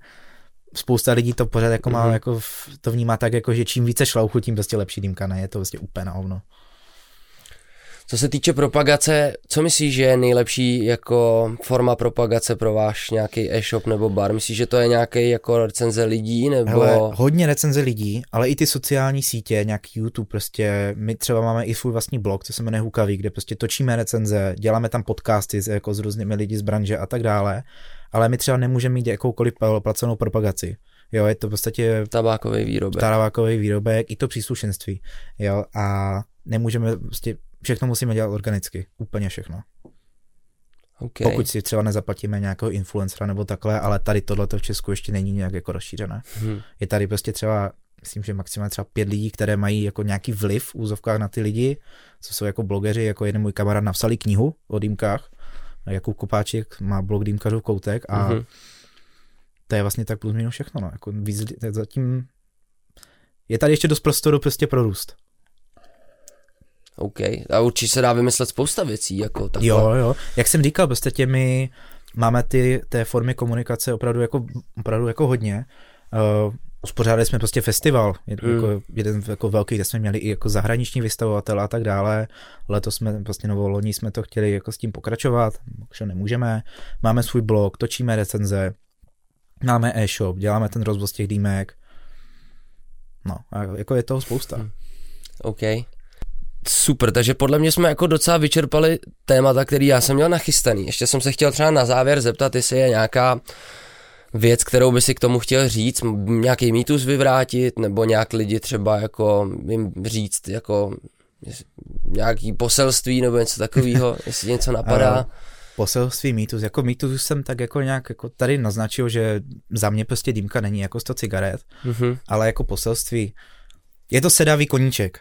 spousta lidí to pořád jako má, uh-huh. jako to vnímá tak, jako že čím více šlouchu, tím prostě lepší dýmka, ne, je to prostě úplně na hovno. Co se týče propagace, co myslíš, že je nejlepší jako forma propagace pro váš nějaký e-shop nebo bar? Myslíš, že to je nějaký jako recenze lidí? Nebo... Hele, hodně recenze lidí, ale i ty sociální sítě, nějaký YouTube prostě. My třeba máme i svůj vlastní blog, co se jmenuje Hukavý, kde prostě točíme recenze, děláme tam podcasty jako s různými lidi z branže a tak dále. Ale my třeba nemůžeme mít jakoukoliv placenou propagaci. Jo, je to v podstatě tabákový výrobek. Tabákový výrobek, i to příslušenství. Jo, a nemůžeme prostě všechno musíme dělat organicky, úplně všechno. Okay. Pokud si třeba nezaplatíme nějakého influencera nebo takhle, ale tady tohle v Česku ještě není nějak jako rozšířené. Hmm. Je tady prostě třeba, myslím, že maximálně třeba pět lidí, které mají jako nějaký vliv v úzovkách na ty lidi, co jsou jako blogeři, jako jeden můj kamarád napsali knihu o dýmkách, Jakub Kopáček má blog Dýmkařů koutek a hmm. to je vlastně tak plus minus všechno. No. Jako víc, zatím je tady ještě dost prostoru prostě pro růst. OK. A určitě se dá vymyslet spousta věcí. Jako takhle. Jo, jo. Jak jsem říkal, prostě my máme ty té formy komunikace opravdu jako, opravdu jako hodně. Uh, uspořádali jsme prostě festival, mm. jako jeden jako velký, kde jsme měli i jako zahraniční vystavovatel a tak dále. Letos jsme prostě novou loni jsme to chtěli jako s tím pokračovat, už nemůžeme. Máme svůj blog, točíme recenze, máme e-shop, děláme ten rozvoz těch dýmek. No, a jako je toho spousta. Mm. OK. Super, takže podle mě jsme jako docela vyčerpali témata, který já jsem měl nachystaný. Ještě jsem se chtěl třeba na závěr zeptat, jestli je nějaká věc, kterou by si k tomu chtěl říct, nějaký mýtus vyvrátit, nebo nějak lidi třeba jako jim říct jako nějaký poselství nebo něco takového, [LAUGHS] jestli něco napadá. Poselství mýtus, jako mýtus jsem tak jako nějak jako tady naznačil, že za mě prostě dýmka není jako 100 cigaret, mm-hmm. ale jako poselství je to sedavý koníček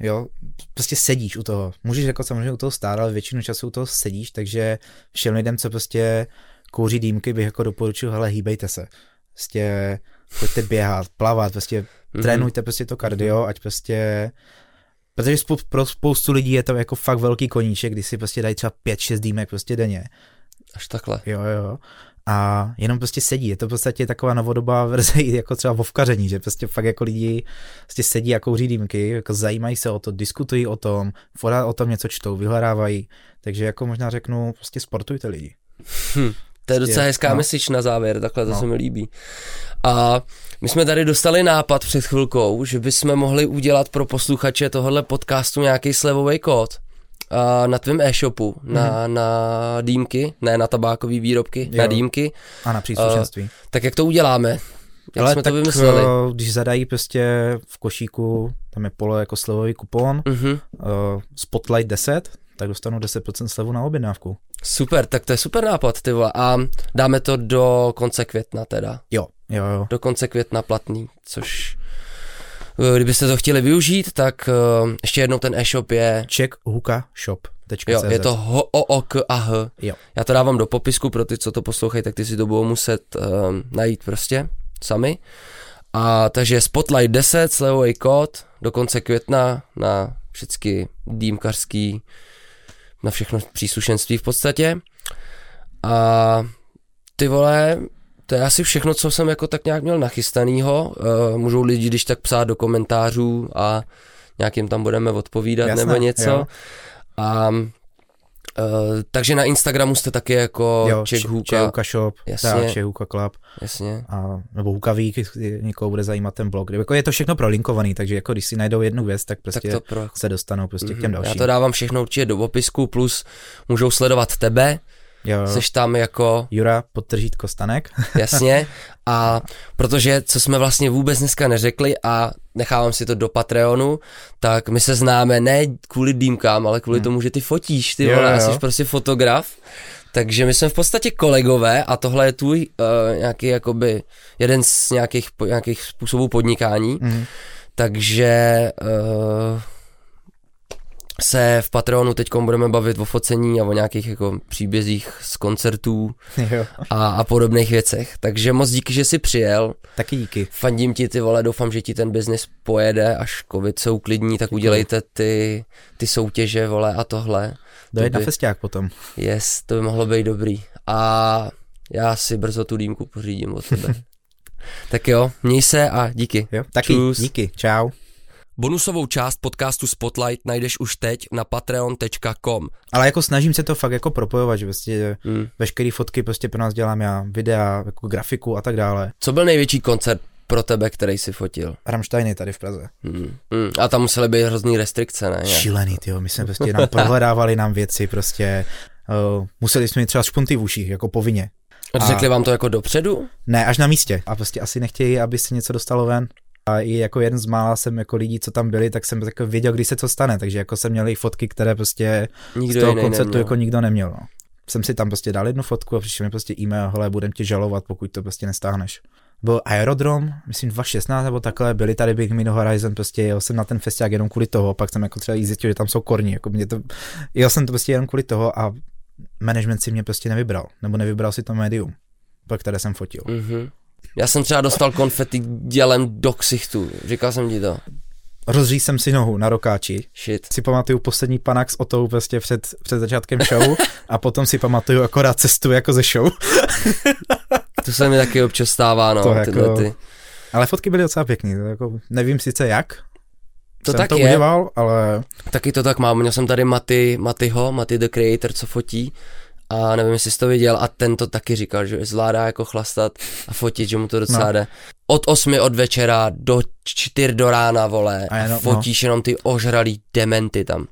jo, prostě sedíš u toho. Můžeš jako samozřejmě u toho stát, ale většinu času u toho sedíš, takže všem lidem, co prostě kouří dýmky, bych jako doporučil, hele, hýbejte se. Prostě pojďte běhat, plavat, prostě mm-hmm. trénujte prostě to kardio, ať prostě Protože spou- pro spoustu lidí je to jako fakt velký koníček, když si prostě dají třeba 5-6 dýmek prostě denně. Až takhle. Jo, jo a jenom prostě sedí. Je to v podstatě taková novodobá verze [LAUGHS] jako třeba vovkaření, že prostě fakt jako lidi prostě sedí a kouří dýmky, jako zajímají se o to, diskutují o tom, o tom něco čtou, vyhledávají, takže jako možná řeknu, prostě sportujte lidi. Hm, to je docela hezká no. message na závěr, takhle to no. se mi líbí. A my jsme tady dostali nápad před chvilkou, že bychom mohli udělat pro posluchače tohohle podcastu nějaký slevový kód uh, na tvém e-shopu, mm. na, mhm. na dýmky, ne na tabákové výrobky, jo. na dýmky. A na příslušenství. Uh, tak jak to uděláme? Jak Ale jsme tak, to vymysleli? Uh, když zadají prostě v košíku, tam je pole jako slevový kupon, uh-huh. uh, Spotlight 10, tak dostanou 10% slevu na objednávku. Super, tak to je super nápad, ty vole. A dáme to do konce května teda. Jo, jo, jo. Do konce května platný, což Eh, kdybyste to chtěli využít, tak uh, ještě jednou ten e-shop je... Check Huka Shop. Jo, je to ho, o, o, k, a h. Jo. Já to dávám do popisku pro ty, co to poslouchají, tak ty si to budou muset uh, najít prostě sami. A takže Spotlight 10, slevový kód, do konce května na všechny dýmkařský, na všechno příslušenství v podstatě. A ty vole, to je asi všechno, co jsem jako tak nějak měl nachystanýho. Uh, můžou lidi, když tak psát do komentářů a nějakým tam budeme odpovídat Jasné, nebo něco. Jo. A Uh, takže na Instagramu jste taky jako jo, Czech Huka. Shop, jasně. Czech Huka Club. Jasně. A, nebo Huka Week, někoho bude zajímat ten blog. Jako je to všechno prolinkovaný, takže jako když si najdou jednu věc, tak prostě tak to pro... se dostanou prostě mm-hmm. k těm mhm. dalším. Já to dávám všechno určitě do opisku, plus můžou sledovat tebe, Jo. Seš tam jako... Jura, podtržítko stanek. [LAUGHS] Jasně. A protože, co jsme vlastně vůbec dneska neřekli a nechávám si to do Patreonu, tak my se známe ne kvůli dýmkám, ale kvůli hmm. tomu, že ty fotíš, ty vole, jsi prostě fotograf. Takže my jsme v podstatě kolegové a tohle je tvůj uh, nějaký jakoby jeden z nějakých, nějakých způsobů podnikání. Hmm. Takže uh, se v Patreonu teď budeme bavit o focení a o nějakých jako příbězích z koncertů a, a podobných věcech. Takže moc díky, že jsi přijel. Taky díky. Fandím ti ty vole, doufám, že ti ten biznis pojede, až covid se uklidní, tak udělejte ty, ty soutěže, vole, a tohle. Dojď by, na festiák potom. Yes, to by mohlo být dobrý. A já si brzo tu dýmku pořídím od tebe. [LAUGHS] tak jo, měj se a díky. Jo, taky, Čus. díky, čau. Bonusovou část podcastu Spotlight najdeš už teď na patreon.com. Ale jako snažím se to fakt jako propojovat, že prostě hmm. veškeré fotky prostě pro nás dělám já, videa, jako grafiku a tak dále. Co byl největší koncert pro tebe, který si fotil? Rammsteiny tady v Praze. Hmm. Hmm. A tam musely být hrozný restrikce, ne? Šílený, ty my jsme prostě nám prohledávali nám věci, prostě uh, museli jsme mít třeba špunty v uších, jako povinně. A řekli vám to jako dopředu? Ne, až na místě. A prostě asi nechtějí, aby se něco dostalo ven. A i jako jeden z mála jsem jako lidí, co tam byli, tak jsem jako věděl, kdy se co stane, takže jako jsem měl i fotky, které prostě nikdo z toho koncertu neměl. jako nikdo neměl. No. Jsem si tam prostě dal jednu fotku a přišel mi prostě e-mail, hele, budem tě žalovat, pokud to prostě nestáhneš. Byl Aerodrom, myslím 2016 nebo takhle, byli tady Big Mino Horizon, prostě jel jsem na ten festiák jenom kvůli toho, pak jsem jako třeba zjistil, že tam jsou korní, jako mě to, jel jsem to prostě jenom kvůli toho a management si mě prostě nevybral, nebo nevybral si to médium, pro které jsem fotil. Mm-hmm. Já jsem třeba dostal konfety dělem do ksichtu, říkal jsem ti to. Rozří jsem si nohu na rokáči. Shit. Si pamatuju poslední panak s Otou prostě před, před začátkem show a potom si pamatuju akorát cestu jako ze show. to se mi taky občas stává, no, to tyhle jako... ty. Ale fotky byly docela pěkný, to jako nevím sice jak, to jsem tak to je. udělal, ale... Taky to tak mám, měl jsem tady Maty, Matyho, Maty the Creator, co fotí a nevím, jestli jsi to viděl a ten to taky říkal, že zvládá jako chlastat a fotit, že mu to docela no. jde. Od 8 od večera do 4 do rána, vole, a jenom, no. fotíš no. jenom ty ožralý dementy tam.